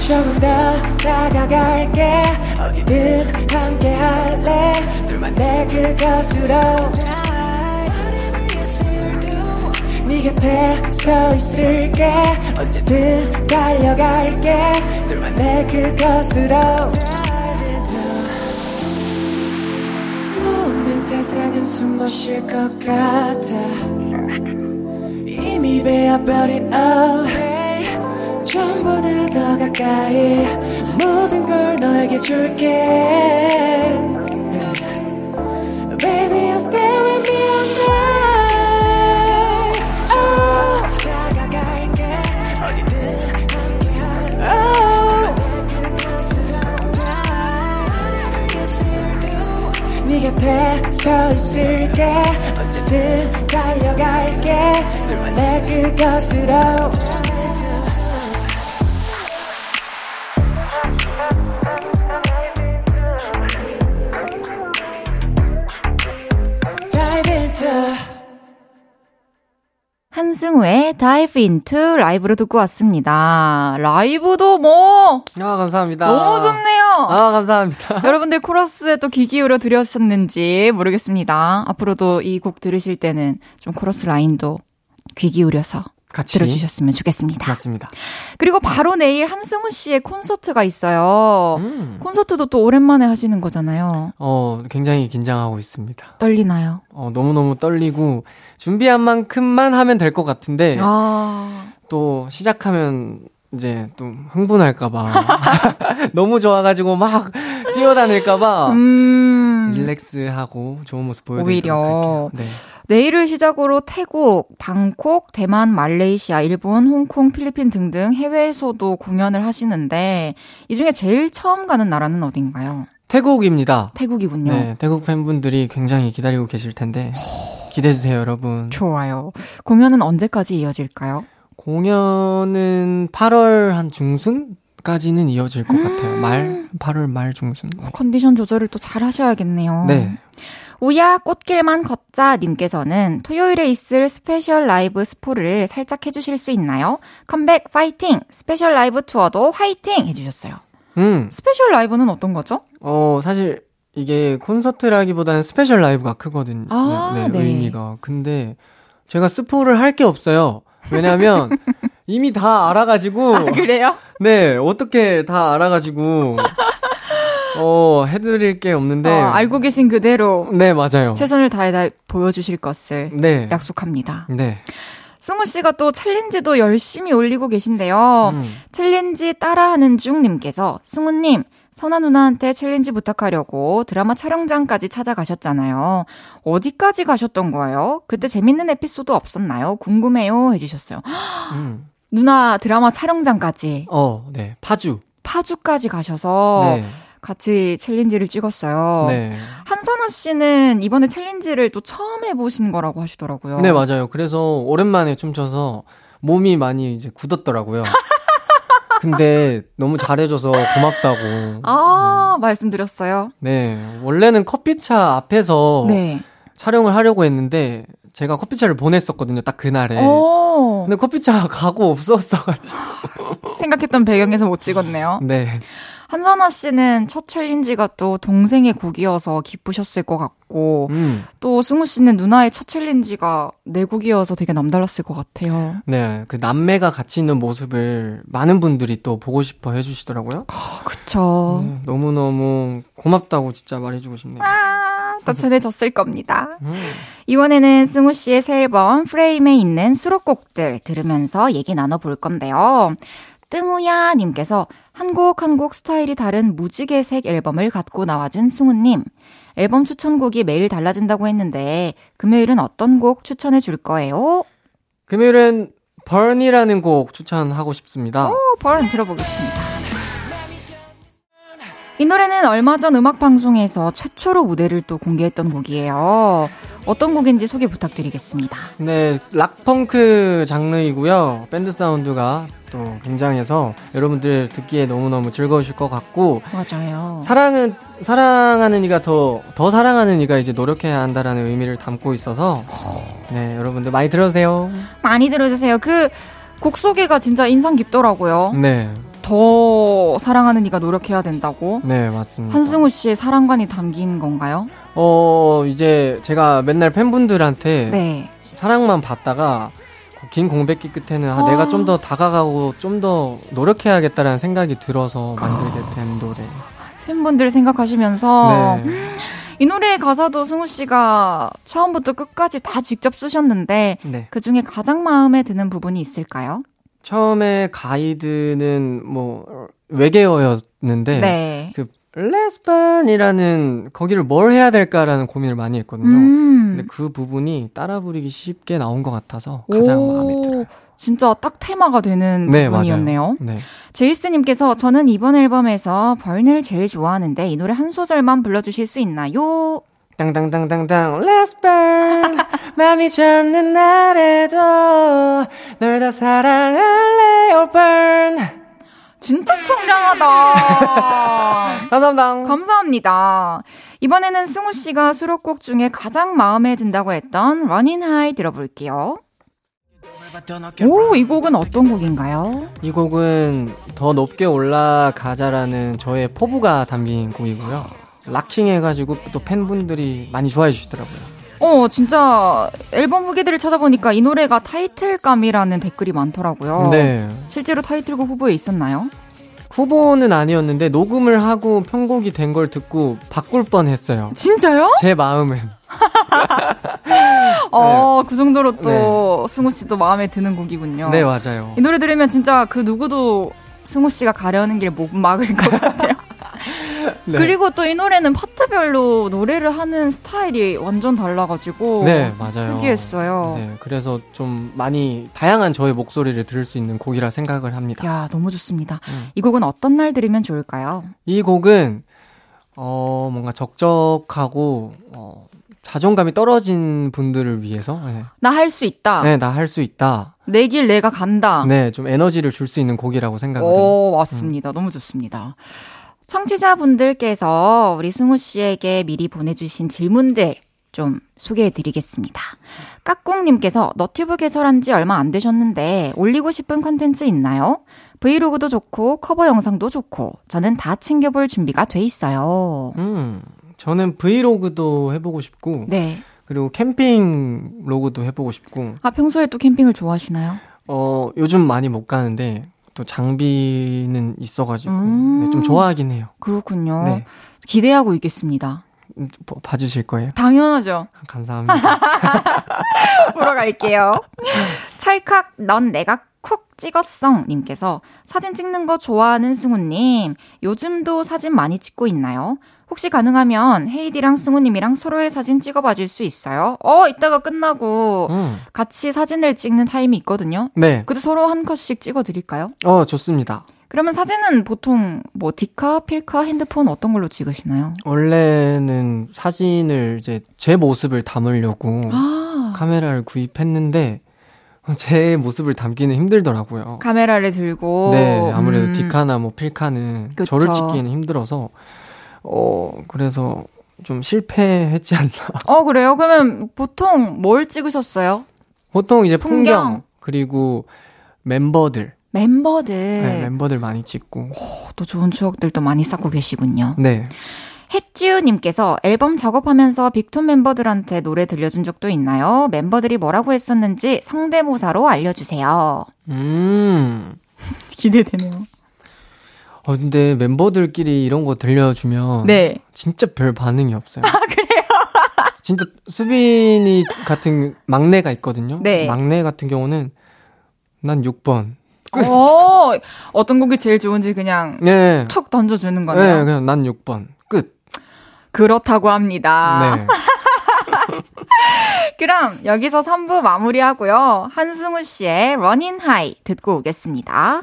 S8: 조금 더 다가갈게. 어디든 함께 할래. 둘만의 그것으로. 네 곁에 서 있을게. 언제든 달려갈게. 둘만의 그것으로 세상은 숨못쉴것 같아. 이미 베어버린 oh 전보다 더 가까이. 모든 걸 너에게 줄게. Baby I'll stay with me all night. Oh. 다가갈게. 어디든 함께 할래 네 곁에 서 있을게. 언제든 달려갈게. 둘만의 그곳으로
S1: 한승우의 Dive Into 라이브로 듣고 왔습니다. 라이브도 뭐
S7: 아 감사합니다.
S1: 너무 좋네요.
S7: 아 감사합니다.
S1: 여러분들 코러스에 또 귀 기울여 드렸었는지 모르겠습니다. 앞으로도 이 곡 들으실 때는 좀 코러스 라인도 귀 기울여서
S7: 같이
S1: 들어주셨으면 좋겠습니다.
S7: 맞습니다.
S1: 그리고 바로 내일 한승우 씨의 콘서트가 있어요.
S7: 음.
S1: 콘서트도 또 오랜만에 하시는 거잖아요.
S7: 어 굉장히 긴장하고 있습니다.
S1: 떨리나요?
S7: 어 너무 너무 떨리고 준비한 만큼만 하면 될 것 같은데
S1: 아,
S7: 또 시작하면 이제 또 흥분할까봐 너무 좋아가지고 막 뛰어다닐까봐
S1: 음.
S7: 릴렉스하고 좋은 모습
S1: 오히려.
S7: 보여드리도록 할게요. 네.
S1: 내일을 시작으로 태국, 방콕, 대만, 말레이시아, 일본, 홍콩, 필리핀 등등 해외에서도 공연을 하시는데 이 중에 제일 처음 가는 나라는 어딘가요?
S7: 태국입니다.
S1: 태국이군요.
S7: 네, 태국 팬분들이 굉장히 기다리고 계실 텐데 기대해주세요, 여러분.
S1: 좋아요. 공연은 언제까지 이어질까요?
S7: 공연은 8월 한 중순 까지는 이어질 것 같아요. 말 8월 말 중순.
S1: 컨디션 조절을 또 잘 하셔야겠네요.
S7: 네.
S1: 우야 꽃길만 걷자 님께서는 토요일에 있을 스페셜 라이브 스포를 살짝 해주실 수 있나요? 컴백 파이팅! 스페셜 라이브 투어도 화이팅! 해주셨어요.
S7: 음,
S1: 스페셜 라이브는 어떤 거죠?
S7: 어, 사실 이게 콘서트라기보다는 스페셜 라이브가 크거든요.
S1: 아,
S7: 네, 네,
S1: 네.
S7: 의미가. 근데 제가 스포를 할 게 없어요. 왜냐면 이미 다 알아가지고
S1: 아, 그래요?
S7: 네 어떻게 다 알아가지고 어 해드릴 게 없는데
S1: 어, 알고 계신 그대로
S7: 네 맞아요.
S1: 최선을 다해 다 보여주실 것을
S7: 네.
S1: 약속합니다.
S7: 네.
S1: 승우 씨가 또 챌린지도 열심히 올리고 계신데요.
S7: 음.
S1: 챌린지 따라하는 중님께서 승우님 선아 누나한테 챌린지 부탁하려고 드라마 촬영장까지 찾아가셨잖아요. 어디까지 가셨던 거예요? 그때 재밌는 에피소드 없었나요? 궁금해요. 해주셨어요.
S7: 음.
S1: 누나 드라마 촬영장까지
S7: 어, 네. 파주.
S1: 파주까지 가셔서
S7: 네.
S1: 같이 챌린지를 찍었어요.
S7: 네.
S1: 한선아 씨는 이번에 챌린지를 또 처음 해보신 거라고 하시더라고요.
S7: 네, 맞아요. 그래서 오랜만에 춤춰서 몸이 많이 이제 굳었더라고요. 근데 너무 잘해줘서 고맙다고.
S1: 아, 말씀드렸어요.
S7: 네. 원래는 커피차 앞에서
S1: 네.
S7: 촬영을 하려고 했는데 제가 커피차를 보냈었거든요. 딱 그날에.
S1: 오,
S7: 근데 커피차 가고 없었어가지고.
S1: 생각했던 배경에서 못 찍었네요.
S7: 네.
S1: 한선아 씨는 첫 챌린지가 또 동생의 곡이어서 기쁘셨을 것 같고,
S7: 음.
S1: 또 승우 씨는 누나의 첫 챌린지가 내 곡이어서 되게 남달랐을 것 같아요.
S7: 네. 그 남매가 같이 있는 모습을 많은 분들이 또 보고 싶어 해주시더라고요.
S1: 그쵸.
S7: 네, 너무 너무 고맙다고 진짜 말해주고 싶네요.
S1: 아, 또 전해졌을 겁니다.
S7: 음.
S1: 이번에는 승우 씨의 새 앨범 프레임에 있는 수록곡들 들으면서 얘기 나눠볼 건데요. 뜸우야 님께서 한 곡 한 곡 스타일이 다른 무지개색 앨범을 갖고 나와준 승우님. 앨범 추천곡이 매일 달라진다고 했는데 금요일은 어떤 곡 추천해 줄 거예요?
S7: 금요일은 Burn이라는 곡 추천하고 싶습니다.
S1: 오, 버른 들어보겠습니다. 이 노래는 얼마 전 음악 방송에서 최초로 무대를 또 공개했던 곡이에요. 어떤 곡인지 소개 부탁드리겠습니다.
S7: 네, 락펑크 장르이고요. 밴드 사운드가 또 굉장해서 여러분들 듣기에 너무너무 즐거우실 것 같고
S1: 맞아요.
S7: 사랑은 사랑하는 이가 더 더 사랑하는 이가 이제 노력해야 한다라는 의미를 담고 있어서 네, 여러분들 많이 들어주세요.
S1: 많이 들어주세요. 그 곡 소개가 진짜 인상 깊더라고요.
S7: 네.
S1: 더 사랑하는 이가 노력해야 된다고.
S7: 네, 맞습니다.
S1: 한승우 씨의 사랑관이 담긴 건가요?
S7: 어, 이제 제가 맨날 팬분들한테
S1: 네.
S7: 사랑만 받다가 긴 공백기 끝에는 아,
S1: 아.
S7: 내가 좀 더 다가가고 좀 더 노력해야겠다라는 생각이 들어서 만들게 된 노래.
S1: 팬분들 생각하시면서
S7: 네.
S1: 이 노래의 가사도 승우 씨가 처음부터 끝까지 다 직접 쓰셨는데
S7: 네.
S1: 그 중에 가장 마음에 드는 부분이 있을까요?
S7: 처음에 가이드는 뭐 외계어였는데
S1: 네.
S7: 그 Let's Burn이라는 거기를 뭘 해야 될까라는 고민을 많이 했거든요.
S1: 음.
S7: 근데 그 부분이 따라 부르기 쉽게 나온 것 같아서 가장
S1: 오,
S7: 마음에 들어요.
S1: 진짜 딱 테마가 되는
S7: 네,
S1: 부분이었네요.
S7: 네.
S1: 제이스님께서 저는 이번 앨범에서 벌을 제일 좋아하는데 이 노래 한 소절만 불러주실 수 있나요?
S7: 땅땅땅땅땅 Let's burn 맘이 젖는 날에도 널 더 사랑할래 or burn
S1: 진짜 청량하다.
S7: 감사합니다
S1: 감사합니다. 이번에는 승우 씨가 수록곡 중에 가장 마음에 든다고 했던 Running High 들어볼게요. 오, 이 곡은 어떤 곡인가요?
S7: 이 곡은 더 높게 올라가자라는 저의 포부가 담긴 곡이고요 락킹 해가지고 또 팬분들이 많이 좋아해 주시더라고요
S1: 어, 진짜 앨범 후기들을 찾아보니까 이 노래가 타이틀감이라는 댓글이 많더라고요.
S7: 네
S1: 실제로 타이틀곡 후보에 있었나요?
S7: 후보는 아니었는데 녹음을 하고 편곡이 된 걸 듣고 바꿀 뻔했어요
S1: 진짜요?
S7: 제 마음은
S1: 어, 그 정도로 또 승우 씨도 마음에 드는 곡이군요.
S7: 네 맞아요
S1: 이 노래 들으면 진짜 그 누구도 승우 씨가 가려는 길 못 막을 것 같아요.
S7: 네.
S1: 그리고 또 이 노래는 파트별로 노래를 하는 스타일이 완전 달라가지고
S7: 네, 맞아요.
S1: 특이했어요.
S7: 네, 그래서 좀 많이 다양한 저의 목소리를 들을 수 있는 곡이라 생각을 합니다.
S1: 야 너무 좋습니다.
S7: 음.
S1: 이 곡은 어떤 날 들으면 좋을까요?
S7: 이 곡은 어 뭔가 적적하고 어 자존감이 떨어진 분들을 위해서 네,
S1: 나할 수 있다.
S7: 네 나 할 수 있다.
S1: 내 길 내가 간다.
S7: 네, 좀 에너지를 줄 수 있는 곡이라고 생각을.
S1: 오 맞습니다. 너무 좋습니다. 청취자분들께서 우리 승우 씨에게 미리 보내주신 질문들 좀 소개해 드리겠습니다. 까꿍님께서 너튜브 개설한 지 얼마 안 되셨는데 올리고 싶은 컨텐츠 있나요? 브이로그도 좋고 커버 영상도 좋고 저는 다 챙겨볼 준비가 돼 있어요.
S7: 음, 저는 브이로그도 해보고 싶고,
S1: 네.
S7: 그리고 캠핑 로그도 해보고 싶고,
S1: 아, 평소에 또 캠핑을 좋아하시나요?
S7: 어, 요즘 많이 못 가는데, 또 장비는 있어가지고,
S1: 음.
S7: 네, 좀 좋아하긴 해요.
S1: 그렇군요.
S7: 네.
S1: 기대하고 있겠습니다.
S7: 음, 뭐, 봐주실 거예요?
S1: 당연하죠.
S7: 감사합니다.
S1: 보러 갈게요. 찰칵, 넌 내가 콕 찍었어. 님께서 사진 찍는 거 좋아하는 승우님, 요즘도 사진 많이 찍고 있나요? 혹시 가능하면 헤이디랑 승우님이랑 서로의 사진 찍어봐 줄 수 있어요? 어, 이따가 끝나고
S7: 음.
S1: 같이 사진을 찍는 타임이 있거든요.
S7: 네.
S1: 그래도 서로 한 컷씩 찍어 드릴까요?
S7: 어, 좋습니다.
S1: 그러면 사진은 보통 뭐 디카, 필카, 핸드폰 어떤 걸로 찍으시나요?
S7: 원래는 사진을 이제 제 모습을 담으려고
S1: 아,
S7: 카메라를 구입했는데, 제 모습을 담기는 힘들더라고요.
S1: 카메라를 들고
S7: 네, 아무래도
S1: 음,
S7: 디카나 뭐 필카는
S1: 그쵸.
S7: 저를 찍기는 힘들어서, 어, 그래서 좀 실패했지 않나.
S1: 어, 그래요? 그러면 보통 뭘 찍으셨어요?
S7: 보통 이제 풍경,
S1: 풍경.
S7: 그리고 멤버들,
S1: 멤버들.
S7: 네, 멤버들 많이 찍고.
S1: 또 좋은 추억들도 많이 쌓고 계시군요.
S7: 네.
S1: 햇주님께서 앨범 작업하면서 빅톤 멤버들한테 노래 들려준 적도 있나요? 멤버들이 뭐라고 했었는지 성대모사로 알려주세요.
S7: 음.
S1: 기대되네요.
S7: 어, 근데 멤버들끼리 이런 거 들려주면.
S1: 네.
S7: 진짜 별 반응이 없어요. 아, 그래요? 진짜 수빈이 같은 막내가 있거든요.
S1: 네.
S7: 막내 같은 경우는 난 6번.
S1: 어, 어떤 곡이 제일 좋은지 그냥
S7: 네.
S1: 툭 던져주는
S7: 네,
S1: 거네요.
S7: 그냥 난 6번. 끝.
S1: 그렇다고 합니다.
S7: 네.
S1: 그럼 여기서 3부 마무리하고요. 한승우 씨의 Running High 듣고 오겠습니다.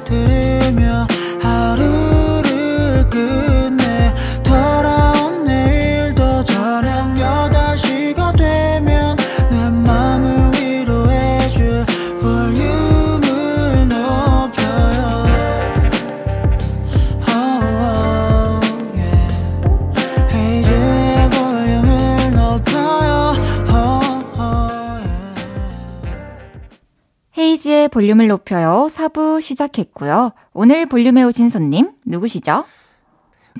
S4: 볼륨을 높여요.
S1: 4부 시작했고요. 오늘 볼륨에 오신 손님 누구시죠?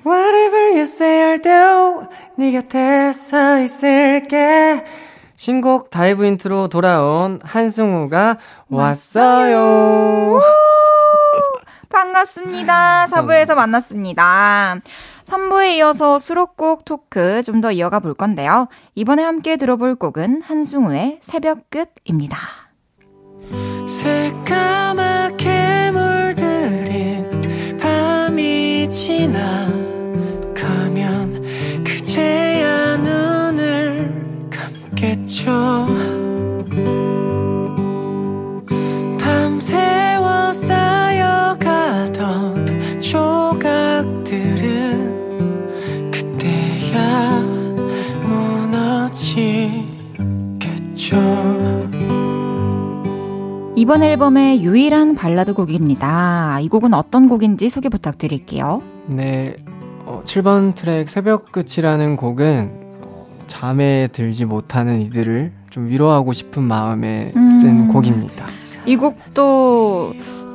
S7: Whatever you say or do, 네 곁에 서 있을게. 신곡 Dive Into로 돌아온 한승우가 왔어요.
S1: 반갑습니다. 4부에서 만났습니다. 3부에 이어서 수록곡 토크 좀 더 이어가 볼 건데요. 이번에 함께 들어볼 곡은 한승우의 새벽 끝입니다.
S8: 새까맣게 물들인 밤이 지나가면 그제야 눈을 감겠죠. 밤새워 쌓여가던 조각들은 그때야 무너지겠죠
S1: 이번 앨범의 유일한 발라드 곡입니다. 이 곡은 어떤 곡인지 소개 부탁드릴게요.
S7: 네, 어, 7번 트랙 새벽 끝이라는 곡은 어, 잠에 들지 못하는 이들을 좀 위로하고 싶은 마음에 쓴
S1: 음.
S7: 곡입니다.
S1: 이 곡도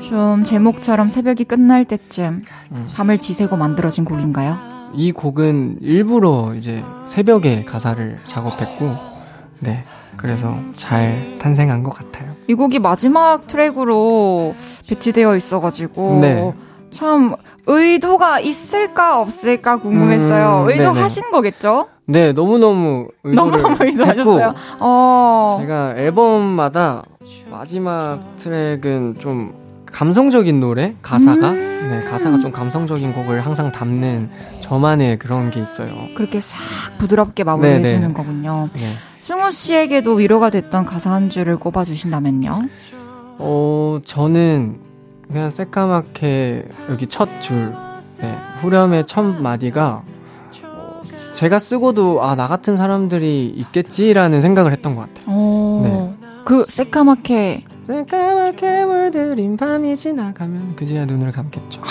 S1: 좀 제목처럼 새벽이 끝날 때쯤
S7: 음.
S1: 밤을 지새고 만들어진 곡인가요?
S7: 이 곡은 일부러 이제 새벽에 가사를 작업했고, 네, 그래서 잘 탄생한 것 같아요.
S1: 이 곡이 마지막 트랙으로 배치되어 있어가지고
S7: 네.
S1: 참 의도가 있을까 없을까 궁금했어요.
S7: 음,
S1: 의도하신 거겠죠?
S7: 네, 너무너무 의도를
S1: 너무너무 의도하셨어요. 어.
S7: 제가 앨범마다 마지막 트랙은 좀 감성적인 노래 가사가
S1: 음.
S7: 네 가사가 좀 감성적인 곡을 항상 담는 저만의 그런 게 있어요.
S1: 그렇게 싹 부드럽게 마무리해. 주는 거군요.
S7: 네.
S1: 승우 씨에게도 위로가 됐던 가사 한 줄을 꼽아 주신다면요.
S7: 어 저는 그냥 새까맣게 여기 첫 줄, 네, 후렴의 첫 마디가 어, 제가 쓰고도 아 나 같은 사람들이 있겠지라는 생각을 했던 것 같아요.
S1: 오.
S7: 네.
S1: 그 새까맣게
S7: 새까맣게 물들인 밤이 지나가면 그제야 눈을 감겠죠.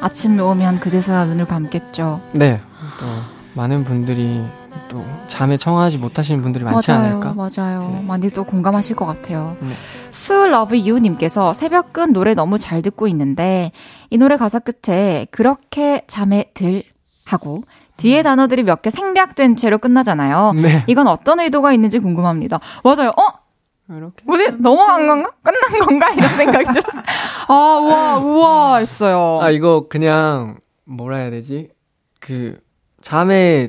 S1: 아침이 오면 그제서야 눈을 감겠죠.
S7: 네. 또 많은 분들이 또 잠에 청하지 못하시는 분들이 많지
S1: 맞아요,
S7: 않을까?
S1: 맞아요. 많이 또 공감하실 것 같아요.
S7: 네.
S1: 수 love you 님께서 새벽 끝 노래 너무 잘 듣고 있는데 이 노래 가사 끝에 그렇게 잠에 들 하고 뒤에 단어들이 몇 개 생략된 채로 끝나잖아요.
S7: 네.
S1: 이건 어떤 의도가 있는지 궁금합니다. 맞아요. 어?
S7: 이렇게.
S1: 뭐지? 넘어간 건가? 끝난 건가? 이런 생각이 들었어요. 아, 우와, 우와 했어요.
S7: 아, 이거 그냥, 뭐라 해야 되지? 그, 잠에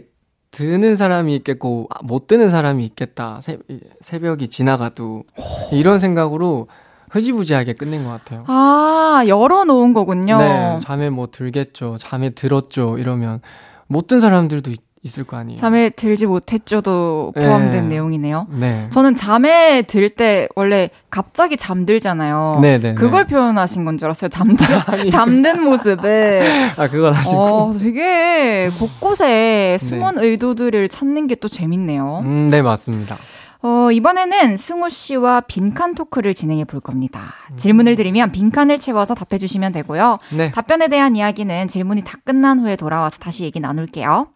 S7: 드는 사람이 있겠고, 아, 못 드는 사람이 있겠다. 새, 새벽이 지나가도. 이런 생각으로 흐지부지하게 끝낸 것 같아요.
S1: 아, 열어놓은 거군요.
S7: 네, 잠에 뭐 들겠죠. 잠에 들었죠. 이러면 못 든 사람들도 있, 을 거 아니에요.
S1: 잠에 들지 못했죠도 포함된
S7: 네.
S1: 내용이네요.
S7: 네.
S1: 저는 잠에 들 때 원래 갑자기 잠들잖아요.
S7: 네 네.
S1: 그걸 표현하신 건 줄 알았어요. 잠든, 잠든 모습을.
S7: 아, 그건 아니고.
S1: 어, 되게 곳곳에 숨은 의도들을 찾는 게 또 재밌네요.
S7: 음, 네, 맞습니다.
S1: 어, 이번에는 승우 씨와 빈칸 토크를 진행해 볼 겁니다. 질문을 드리면 빈칸을 채워서 답해 주시면 되고요.
S7: 네.
S1: 답변에 대한 이야기는 질문이 다 끝난 후에 돌아와서 다시 얘기 나눌게요.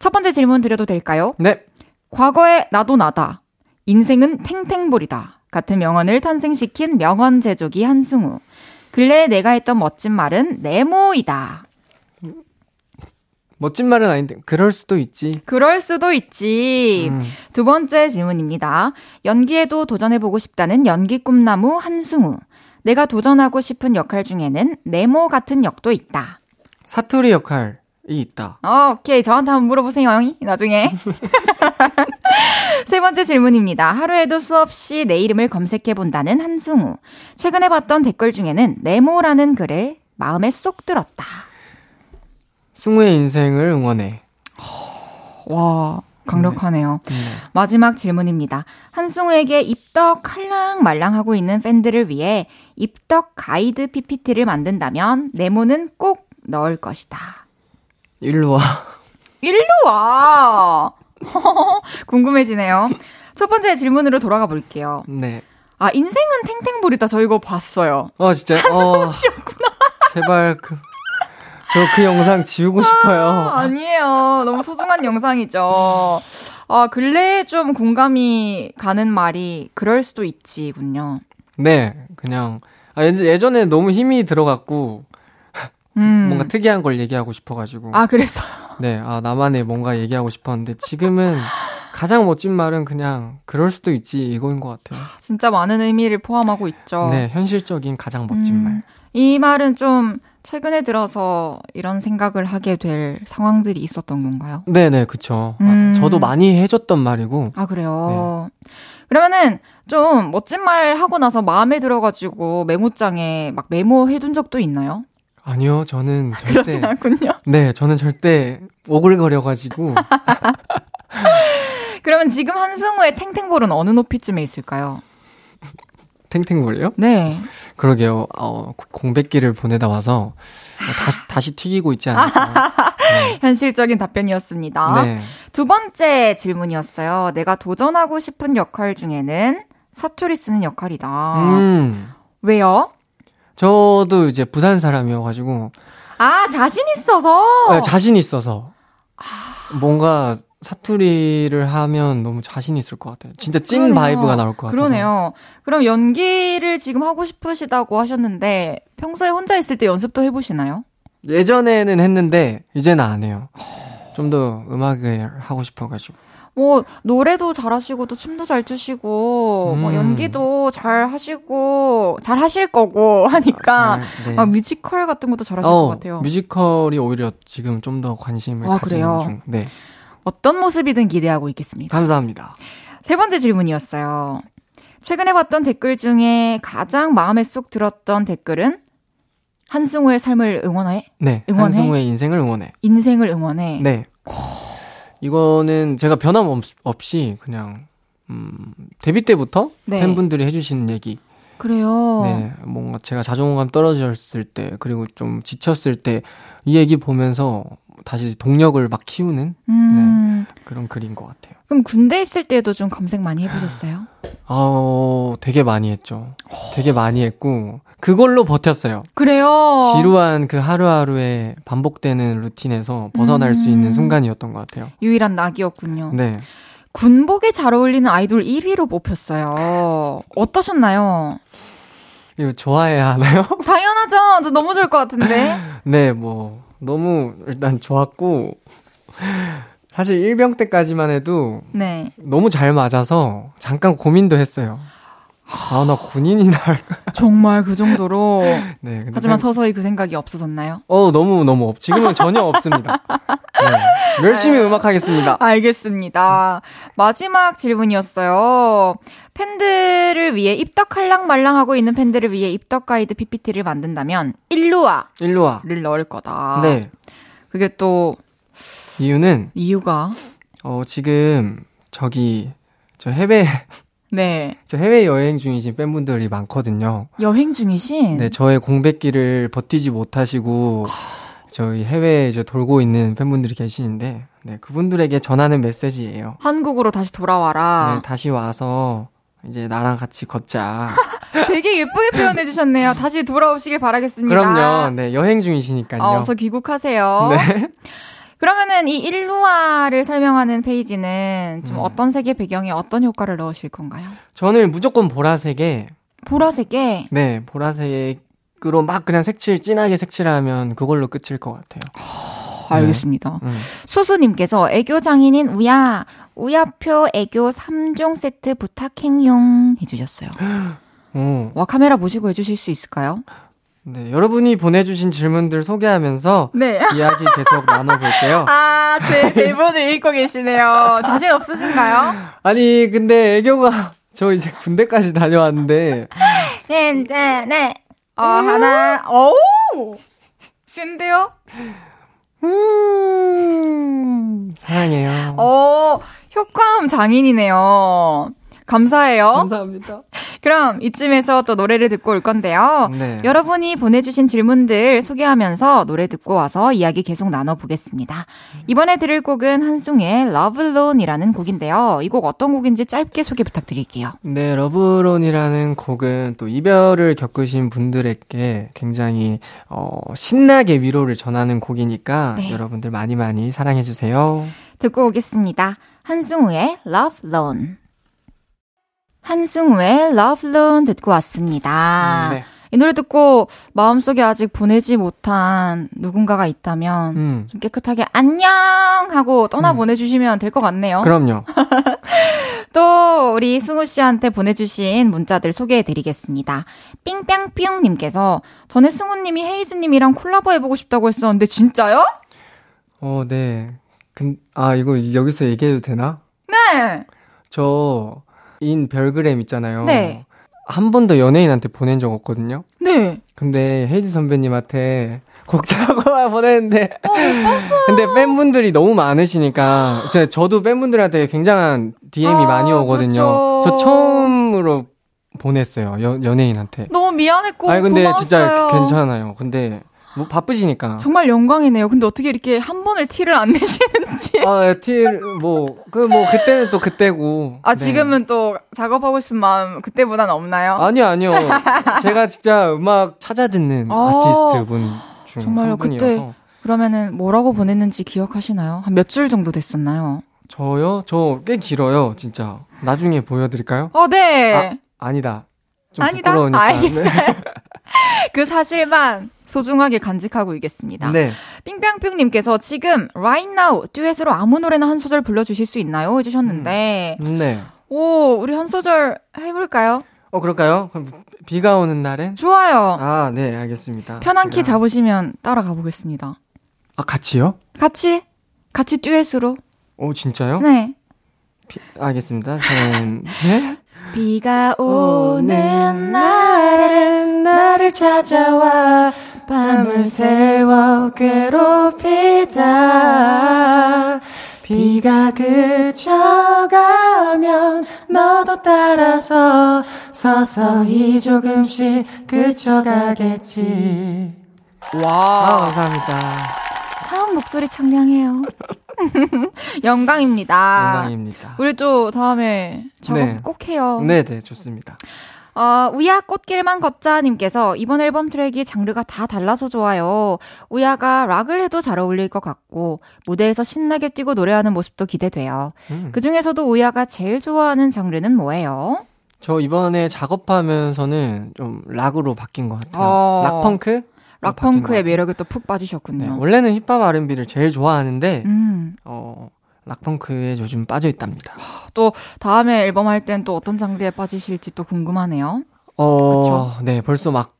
S1: 첫 번째 질문 드려도 될까요?
S7: 네.
S1: 과거에 나도 나다. 인생은 탱탱볼이다. 같은 명언을 탄생시킨 명언 제조기 한승우. 근래에 내가 했던 멋진 말은 네모이다.
S7: 멋진 말은 아닌데, 그럴 수도 있지.
S1: 그럴 수도 있지.
S7: 음.
S1: 두 번째 질문입니다. 연기에도 도전해보고 싶다는 연기 꿈나무 한승우. 내가 도전하고 싶은 역할 중에는 네모 같은 역도 있다.
S7: 사투리 역할이 있다.
S1: 어, 오케이. 저한테 한번 물어보세요, 형이. 나중에. 세 번째 질문입니다. 하루에도 수없이 내 이름을 검색해 본다는 한승우. 최근에 봤던 댓글 중에는 네모라는 글을 마음에 쏙 들었다.
S7: 승우의 인생을 응원해.
S1: 와, 강력하네요.
S7: 네.
S1: 마지막 질문입니다. 한승우에게 입덕 칼랑 말랑하고 있는 팬들을 위해 입덕 가이드 PPT를 만든다면 네모는 꼭 넣을 것이다.
S7: 일로 와.
S1: 일로 와! 궁금해지네요. 첫 번째 질문으로 돌아가 볼게요.
S7: 네.
S1: 아, 인생은 탱탱볼이다. 저 이거 봤어요.
S7: 어, 진짜. 어. 제발, 그, 저 그 영상 지우고 싶어요.
S1: 아, 아니에요. 너무 소중한 영상이죠. 아, 근래에 좀 공감이 가는 말이 그럴 수도 있지군요.
S7: 네, 그냥. 아, 예- 예전에 너무 힘이 들어갔고,
S1: 음.
S7: 뭔가 특이한 걸 얘기하고 싶어가지고.
S1: 아, 그랬어.
S7: 네, 아, 나만의 뭔가 얘기하고 싶었는데, 지금은 가장 멋진 말은 그냥, 그럴 수도 있지, 이거인 것 같아요.
S1: 진짜 많은 의미를 포함하고 있죠.
S7: 네, 현실적인 가장 멋진
S1: 음,
S7: 말.
S1: 이 말은 좀 최근에 들어서 이런 생각을 하게 될 상황들이 있었던 건가요?
S7: 네네, 그쵸.
S1: 음.
S7: 아, 저도 많이 해줬던 말이고,
S1: 아, 그래요? 그러면은 좀 멋진 말 하고 나서 마음에 들어가지고 메모장에 막 메모해둔 적도 있나요?
S7: 아니요, 저는
S1: 그렇진
S7: 절대.
S1: 않군요.
S7: 네, 저는 절대 오글거려가지고,
S1: 그러면 지금 한승우의 탱탱볼은 어느 높이쯤에 있을까요?
S7: 탱탱볼이요?
S1: 네.
S7: 그러게요. 어, 공백기를 보내다 와서 어, 다시 다시 튀기고 있지 않을까.
S1: 현실적인 답변이었습니다.
S7: 네.
S1: 두 번째 질문이었어요. 내가 도전하고 싶은 역할 중에는 사투리 쓰는 역할이다.
S7: 음.
S1: 왜요?
S7: 저도 이제 부산 사람이어가지고
S1: 아, 자신 있어서?
S7: 네, 자신 있어서 뭔가 사투리를 하면 너무 자신 있을 것 같아요. 진짜 찐
S1: 그러네요.
S7: vibe가 나올 것 같아서.
S1: 그러네요. 그럼 연기를 지금 하고 싶으시다고 하셨는데 평소에 혼자 있을 때 연습도 해보시나요?
S7: 예전에는 했는데 이제는 안 해요. 좀 더 음악을 하고 싶어가지고.
S1: 뭐 노래도 잘하시고 또 춤도 잘 추시고 뭐
S7: 음.
S1: 연기도 잘 하시고 잘 하실 거고 하니까
S7: 잘, 네.
S1: 아, 뮤지컬 같은 것도 잘하실 것 같아요.
S7: 뮤지컬이 오히려 지금 좀 더 관심을
S1: 아,
S7: 가지는
S1: 그래요?
S7: 중. 네.
S1: 어떤 모습이든 기대하고 있겠습니다.
S7: 감사합니다.
S1: 세 번째 질문이었어요. 최근에 봤던 댓글 중에 가장 마음에 쏙 들었던 댓글은 한승우의 삶을 응원해?
S7: 네.
S1: 응원해?
S7: 한승우의 인생을 응원해.
S1: 인생을 응원해.
S7: 네. 이거는 제가 변함없이 그냥 음, 데뷔 때부터
S1: 네.
S7: 팬분들이 해주시는 얘기.
S1: 그래요.
S7: 네, 뭔가 제가 자존감 떨어졌을 때 그리고 좀 지쳤을 때 이 얘기 보면서 다시 동력을 막 키우는
S1: 음.
S7: 그런 글인 것 같아요.
S1: 그럼 군대 있을 때도 좀 검색 많이 해보셨어요?
S7: 어, 되게 많이 했죠. 되게 많이 했고, 그걸로 버텼어요.
S1: 그래요.
S7: 지루한 그 하루하루의 반복되는 루틴에서 벗어날 수 있는
S1: 음.
S7: 순간이었던 것 같아요.
S1: 유일한 낙이었군요.
S7: 네.
S1: 군복에 잘 어울리는 아이돌 1위로 뽑혔어요. 어떠셨나요?
S7: 이거 좋아해야 하나요?
S1: 당연하죠. 저 너무 좋을 것 같은데.
S7: 네, 뭐, 너무 일단 좋았고, 사실 1병 때까지만 해도
S1: 네.
S7: 너무 잘 맞아서 잠깐 고민도 했어요. 아, 나 군인이나 할까?
S1: 정말 그 정도로.
S7: 네. 근데
S1: 하지만
S7: 생-
S1: 서서히 그 생각이 없어졌나요?
S7: 어, 너무, 너무 없. 지금은 전혀 없습니다. 네. 열심히 음악하겠습니다.
S1: 알겠습니다. 마지막 질문이었어요. 팬들을 위해 입덕 할랑 말랑하고 있는 팬들을 위해 입덕 가이드 PPT를 만든다면 일루아를
S7: 일로 와.
S1: 넣을 거다.
S7: 네.
S1: 그게 또
S7: 이유는,
S1: 이유가
S7: 어, 지금, 저기, 저 해외,
S1: 네
S7: 저 해외 여행 중이신 팬분들이 많거든요.
S1: 여행 중이신
S7: 네, 저의 공백기를 버티지 못하시고, 저희 해외에 이제 돌고 있는 팬분들이 계시는데, 네, 그분들에게 전하는 메시지예요.
S1: 한국으로 다시
S7: 네,
S1: 돌아와라.
S7: 다시 와서, 이제 나랑 같이 걷자.
S1: 되게 예쁘게 표현해 주셨네요. 다시 돌아오시길 바라겠습니다.
S7: 그럼요. 네, 여행 중이시니까요.
S1: 어, 어서 귀국하세요.
S7: 네.
S1: 그러면은 이 일루아를 설명하는 페이지는 좀
S7: 음.
S1: 어떤 색의 배경에 어떤 효과를 넣으실 건가요?
S7: 저는 무조건 보라색에,
S1: 보라색에
S7: 네, 보라색으로 막 그냥 색칠, 진하게 색칠하면 그걸로 끝일 것 같아요.
S1: 알겠습니다.
S7: 음.
S1: 수수님께서 애교 장인인 우야 우야표 애교 3종 세트 부탁행용 해주셨어요.
S7: 오.
S1: 와 카메라 보시고 해주실 수 있을까요?
S7: 네, 여러분이 보내주신 질문들 소개하면서
S1: 네.
S7: 이야기 계속 나눠볼게요.
S1: 아, 제 대본을 읽고 계시네요. 자신 없으신가요?
S7: 아니, 근데 애교가, 저 이제 군대까지 다녀왔는데,
S1: 네, 네, 네. 어, 하나, 오! 센데요?
S7: 음, 사랑해요.
S1: 어, 효과음 장인이네요. 감사해요.
S7: 감사합니다.
S1: 그럼 이쯤에서 또 노래를 듣고 올 건데요.
S7: 네.
S1: 여러분이 보내주신 질문들 소개하면서 노래 듣고 와서 이야기 계속 나눠보겠습니다. 이번에 들을 곡은 한숭의 Love Alone 이라는 곡인데요. 이 곡 어떤 곡인지 짧게 소개 부탁드릴게요.
S7: 네, 러브론이라는 곡은 또 이별을 겪으신 분들에게 굉장히, 어, 신나게 위로를 전하는 곡이니까
S1: 네.
S7: 여러분들 많이 많이 사랑해주세요.
S1: 듣고 오겠습니다. 한승우의 Love Alone. 한승우의 Love Alone 듣고 왔습니다.
S7: 네.
S1: 이 노래 듣고 마음속에 아직 보내지 못한 누군가가 있다면
S7: 음,
S1: 좀 깨끗하게 안녕 하고 떠나 보내주시면 될 것 같네요.
S7: 그럼요.
S1: 또 우리 승우 씨한테 보내주신 문자들 소개해드리겠습니다. 삥뺑뿅님께서 전에 승우님이 헤이즈님이랑 콜라보 해보고 싶다고 했었는데 진짜요?
S7: 어, 네. 근, 아, 이거 여기서 얘기해도 되나?
S1: 네.
S7: 저, 인 별그램 있잖아요.
S1: 네.
S7: 한 번도 연예인한테 보낸 적 없거든요.
S1: 네.
S7: 근데 헤이즈 선배님한테 곡자고 보냈는데
S1: 어,
S7: 근데 팬분들이 너무 많으시니까 제 저도 팬분들한테 굉장한 DM이
S1: 아,
S7: 많이 오거든요.
S1: 그렇죠.
S7: 저 처음으로 보냈어요. 연, 연예인한테.
S1: 너무 미안했고
S7: 아니 근데 진짜
S1: 고마웠어요.
S7: 괜찮아요. 근데 뭐 바쁘시니까.
S1: 정말 영광이네요. 근데 어떻게 이렇게 한 번을 티를 안 내시는지.
S7: 아, 티뭐그 뭐 그때는 또 그때고.
S1: 아
S7: 네.
S1: 지금은 또 작업하고 싶은 마음 그때보다는 없나요?
S7: 아니요, 아니요. 제가 진짜 음악 찾아 듣는
S1: 아,
S7: 아티스트 분 중
S1: 정말요?
S7: 한 분이어서.
S1: 그때 그러면은 뭐라고 보냈는지 기억하시나요? 한 몇 줄 정도 됐었나요?
S7: 저요? 저 꽤 길어요, 진짜. 나중에 보여드릴까요?
S1: 어, 네.
S7: 아 니다. 좀
S1: 아니다. 알겠어요. 그 사실만 소중하게 간직하고 있겠습니다.
S7: 네.
S1: 삥뺑뿅님께서 지금 right now 듀엣으로 아무 노래나 한 소절 불러주실 수 있나요? 해주셨는데
S7: 네. 네.
S1: 오 우리 한 소절 해볼까요?
S7: 어, 그럴까요? 그럼 비가 오는 날엔?
S1: 좋아요.
S7: 아, 네, 알겠습니다.
S1: 편한 키 잡으시면 따라가 보겠습니다.
S7: 아, 같이요?
S1: 같이 같이 듀엣으로.
S7: 오, 진짜요?
S1: 네.
S7: 비- 알겠습니다. 셋, 넷.
S1: 비가 오는 날엔 나를 찾아와 밤을 새워 괴롭히다
S4: 비가 그쳐가면 너도 따라서 서서히 조금씩 그쳐가겠지.
S7: 아, 감사합니다.
S1: 참 목소리 청량해요. 영광입니다.
S7: 영광입니다.
S1: 우리 또 다음에 작업
S7: 네.
S1: 꼭 해요.
S7: 네, 네, 좋습니다.
S1: 어, 우야 꽃길만 걷자님께서 이번 앨범 트랙이 장르가 다 달라서 좋아요. 우야가 락을 해도 잘 어울릴 것 같고 무대에서 신나게 뛰고 노래하는 모습도 기대돼요.
S7: 음.
S1: 그 중에서도 우야가 제일 좋아하는 장르는 뭐예요?
S7: 저 이번에 작업하면서는 좀 락으로 바뀐 것 같아요.
S1: 어.
S7: 락펑크?
S1: 락펑크의 매력에 또푹
S7: 네,
S1: 빠지셨군요.
S7: 원래는 힙합 R&B를 제일 좋아하는데
S1: 음,
S7: 어, 락펑크에 요즘 빠져 있답니다.
S1: 또 다음에 앨범 할 땐 또 어떤 장르에 빠지실지 또 궁금하네요.
S7: 어, 네, 벌써 막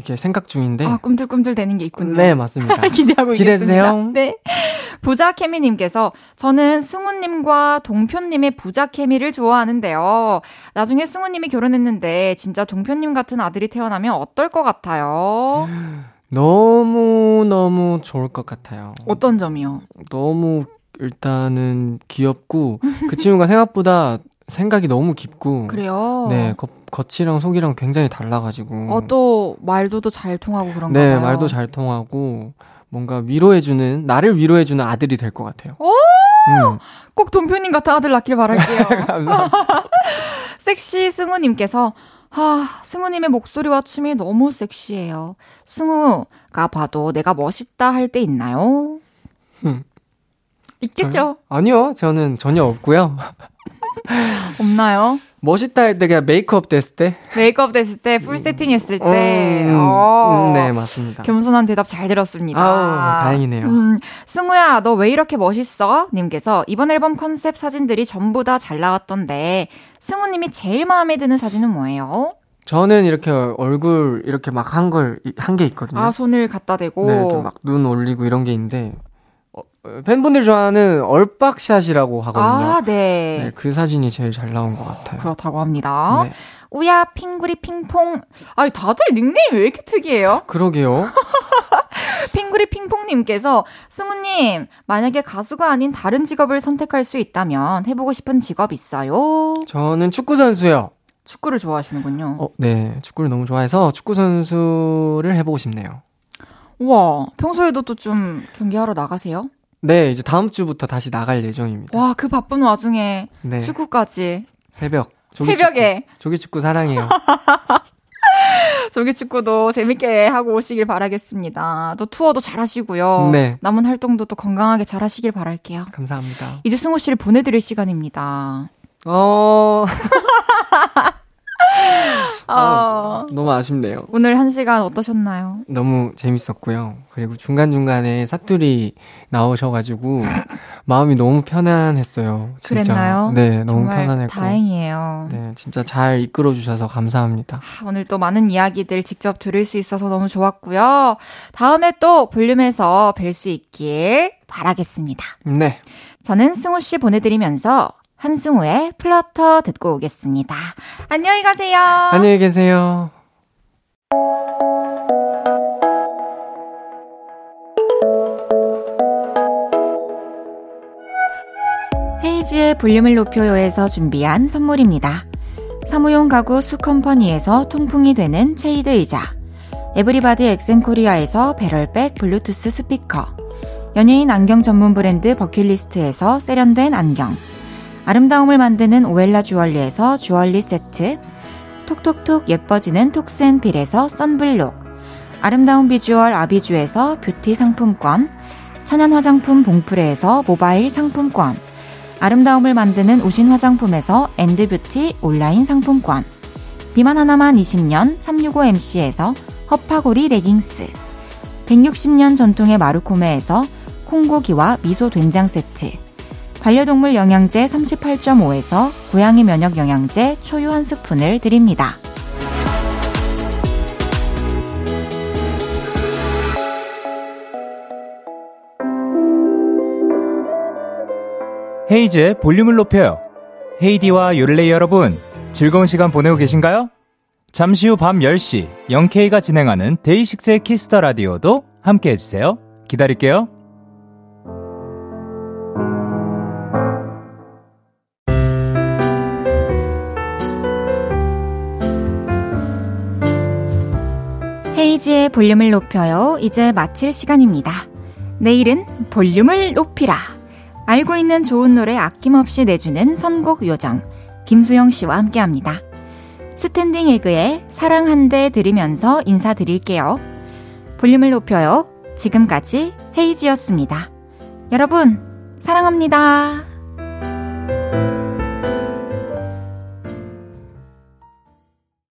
S7: 이렇게 생각 중인데.
S1: 아, 꿈틀꿈틀 되는 게 있군요.
S7: 네, 맞습니다.
S1: 기대하고. 있겠습니다. 네. 부자 케미님께서 저는 승우님과 동표님의 부자 케미를 좋아하는데요. 나중에 승우님이 결혼했는데 진짜 동표님 같은 아들이 태어나면 어떨 것 같아요?
S7: 너무 너무 좋을 것 같아요.
S1: 어떤 점이요?
S7: 너무 일단은 귀엽고 그 친구가 생각보다 생각이 너무 깊고
S1: 그래요?
S7: 네, 겉, 겉이랑 속이랑 굉장히 달라가지고
S1: 어, 또 말도도 잘 통하고 그런가
S7: 네,
S1: 봐요.
S7: 말도 잘 통하고 뭔가 위로해주는 나를 위로해주는 아들이 될 것 같아요.
S1: 오!
S7: 음.
S1: 꼭 동표님 같은 아들 낳길 바랄게요.
S7: 감사합니다.
S1: 섹시 승우님께서 아, 승우님의 목소리와 춤이 너무 섹시해요. 승우가 봐도 내가 멋있다 할 때 있나요?
S7: 음.
S1: 있겠죠?
S7: 아니요, 저는 전혀 없고요.
S1: 없나요?
S7: 멋있다 할 때 그냥 메이크업 됐을 때.
S1: 메이크업 됐을 때, full 세팅 했을 때.
S7: 음,
S1: 어.
S7: 음, 네, 맞습니다.
S1: 겸손한 대답 잘 들었습니다.
S7: 아우, 다행이네요.
S1: 음, 승우야, 너 왜 이렇게 멋있어? 님께서 이번 앨범 컨셉 사진들이 전부 다 잘 나왔던데, 승우님이 제일 마음에 드는 사진은 뭐예요?
S7: 저는 이렇게 얼굴 이렇게 막 한 걸 한 게 있거든요.
S1: 아, 손을 갖다 대고.
S7: 네, 이렇게 막 눈 올리고 이런 게 있는데 어, 팬분들 좋아하는 얼빡샷이라고 하거든요.
S1: 아, 네.
S7: 네, 그 사진이 제일 잘 나온 것 같아요.
S1: 그렇다고 합니다.
S7: 네.
S1: 우야, 핑구리, 핑퐁. 아니, 다들 닉네임이 왜 이렇게 특이해요?
S7: 그러게요.
S1: 핑구리, 핑퐁님께서, 승우님, 만약에 가수가 아닌 다른 직업을 선택할 수 있다면 해보고 싶은 직업 있어요?
S7: 저는 축구 선수요.
S1: 축구를 좋아하시는군요.
S7: 어, 네, 축구를 너무 좋아해서 축구 선수를 해보고 싶네요.
S1: 우와, 평소에도 또 좀 경기하러 나가세요?
S7: 네, 이제 다음 주부터 다시 나갈 예정입니다.
S1: 와, 그 바쁜 와중에
S7: 네,
S1: 축구까지.
S7: 새벽.
S1: 새벽에.
S7: 조기 축구 사랑해요.
S1: 조기 축구도 재밌게 하고 오시길 바라겠습니다. 또 투어도 잘 하시고요.
S7: 네.
S1: 남은 활동도 또 건강하게 잘 하시길 바랄게요.
S7: 감사합니다.
S1: 이제 승우 씨를 보내드릴 시간입니다.
S7: 어,
S1: 어,
S7: 너무 아쉽네요.
S1: 오늘 한 시간 어떠셨나요?
S7: 너무 재밌었고요. 그리고 중간중간에 사투리 나오셔가지고 마음이 너무 편안했어요. 진짜.
S1: 그랬나요?
S7: 네, 너무 편안했고.
S1: 다행이에요.
S7: 네, 진짜 잘 이끌어 주셔서 감사합니다.
S1: 아, 오늘 또 많은 이야기들 직접 들을 수 있어서 너무 좋았고요. 다음에 또 볼륨에서 뵐 수 있길 바라겠습니다.
S7: 네.
S1: 저는 승우 씨 보내드리면서 한승우의 플러터 듣고 오겠습니다. 안녕히 가세요.
S7: 안녕히 계세요.
S1: 헤이지의 볼륨을 높여요에서 준비한 선물입니다. 사무용 가구 수컴퍼니에서 통풍이 되는 체이드 의자 에브리바디 엑센코리아에서 배럴백 블루투스 스피커 연예인 안경 전문 브랜드 버킷리스트에서 세련된 안경 아름다움을 만드는 오엘라 주얼리에서 주얼리 세트 톡톡톡 예뻐지는 톡스앤필에서 썬블록 아름다운 비주얼 아비주에서 뷰티 상품권 천연 화장품 봉프레에서 모바일 상품권 아름다움을 만드는 우신 화장품에서 엔드뷰티 온라인 상품권 비만 하나만 20년 365MC에서 허파고리 레깅스 160년 전통의 마루코메에서 콩고기와 미소 된장 세트 반려동물 영양제 38.5에서 고양이 면역 영양제 초유 한 스푼을 드립니다.
S9: 헤이즈의 볼륨을 높여요. 헤이디와 요를레이 여러분, 즐거운 시간 보내고 계신가요? 잠시 후 밤 10시, 영케이가 진행하는 데이식스의 키스 더 라디오도 함께 해주세요. 기다릴게요.
S1: 헤이즈의 볼륨을 높여요. 이제 마칠 시간입니다. 내일은 볼륨을 높이라. 알고 있는 좋은 노래 아낌없이 내주는 선곡 요정, 김수영 씨와 함께 합니다. 스탠딩 에그의 사랑 한대 들으면서 인사드릴게요. 볼륨을 높여요. 지금까지 헤이지였습니다. 여러분, 사랑합니다.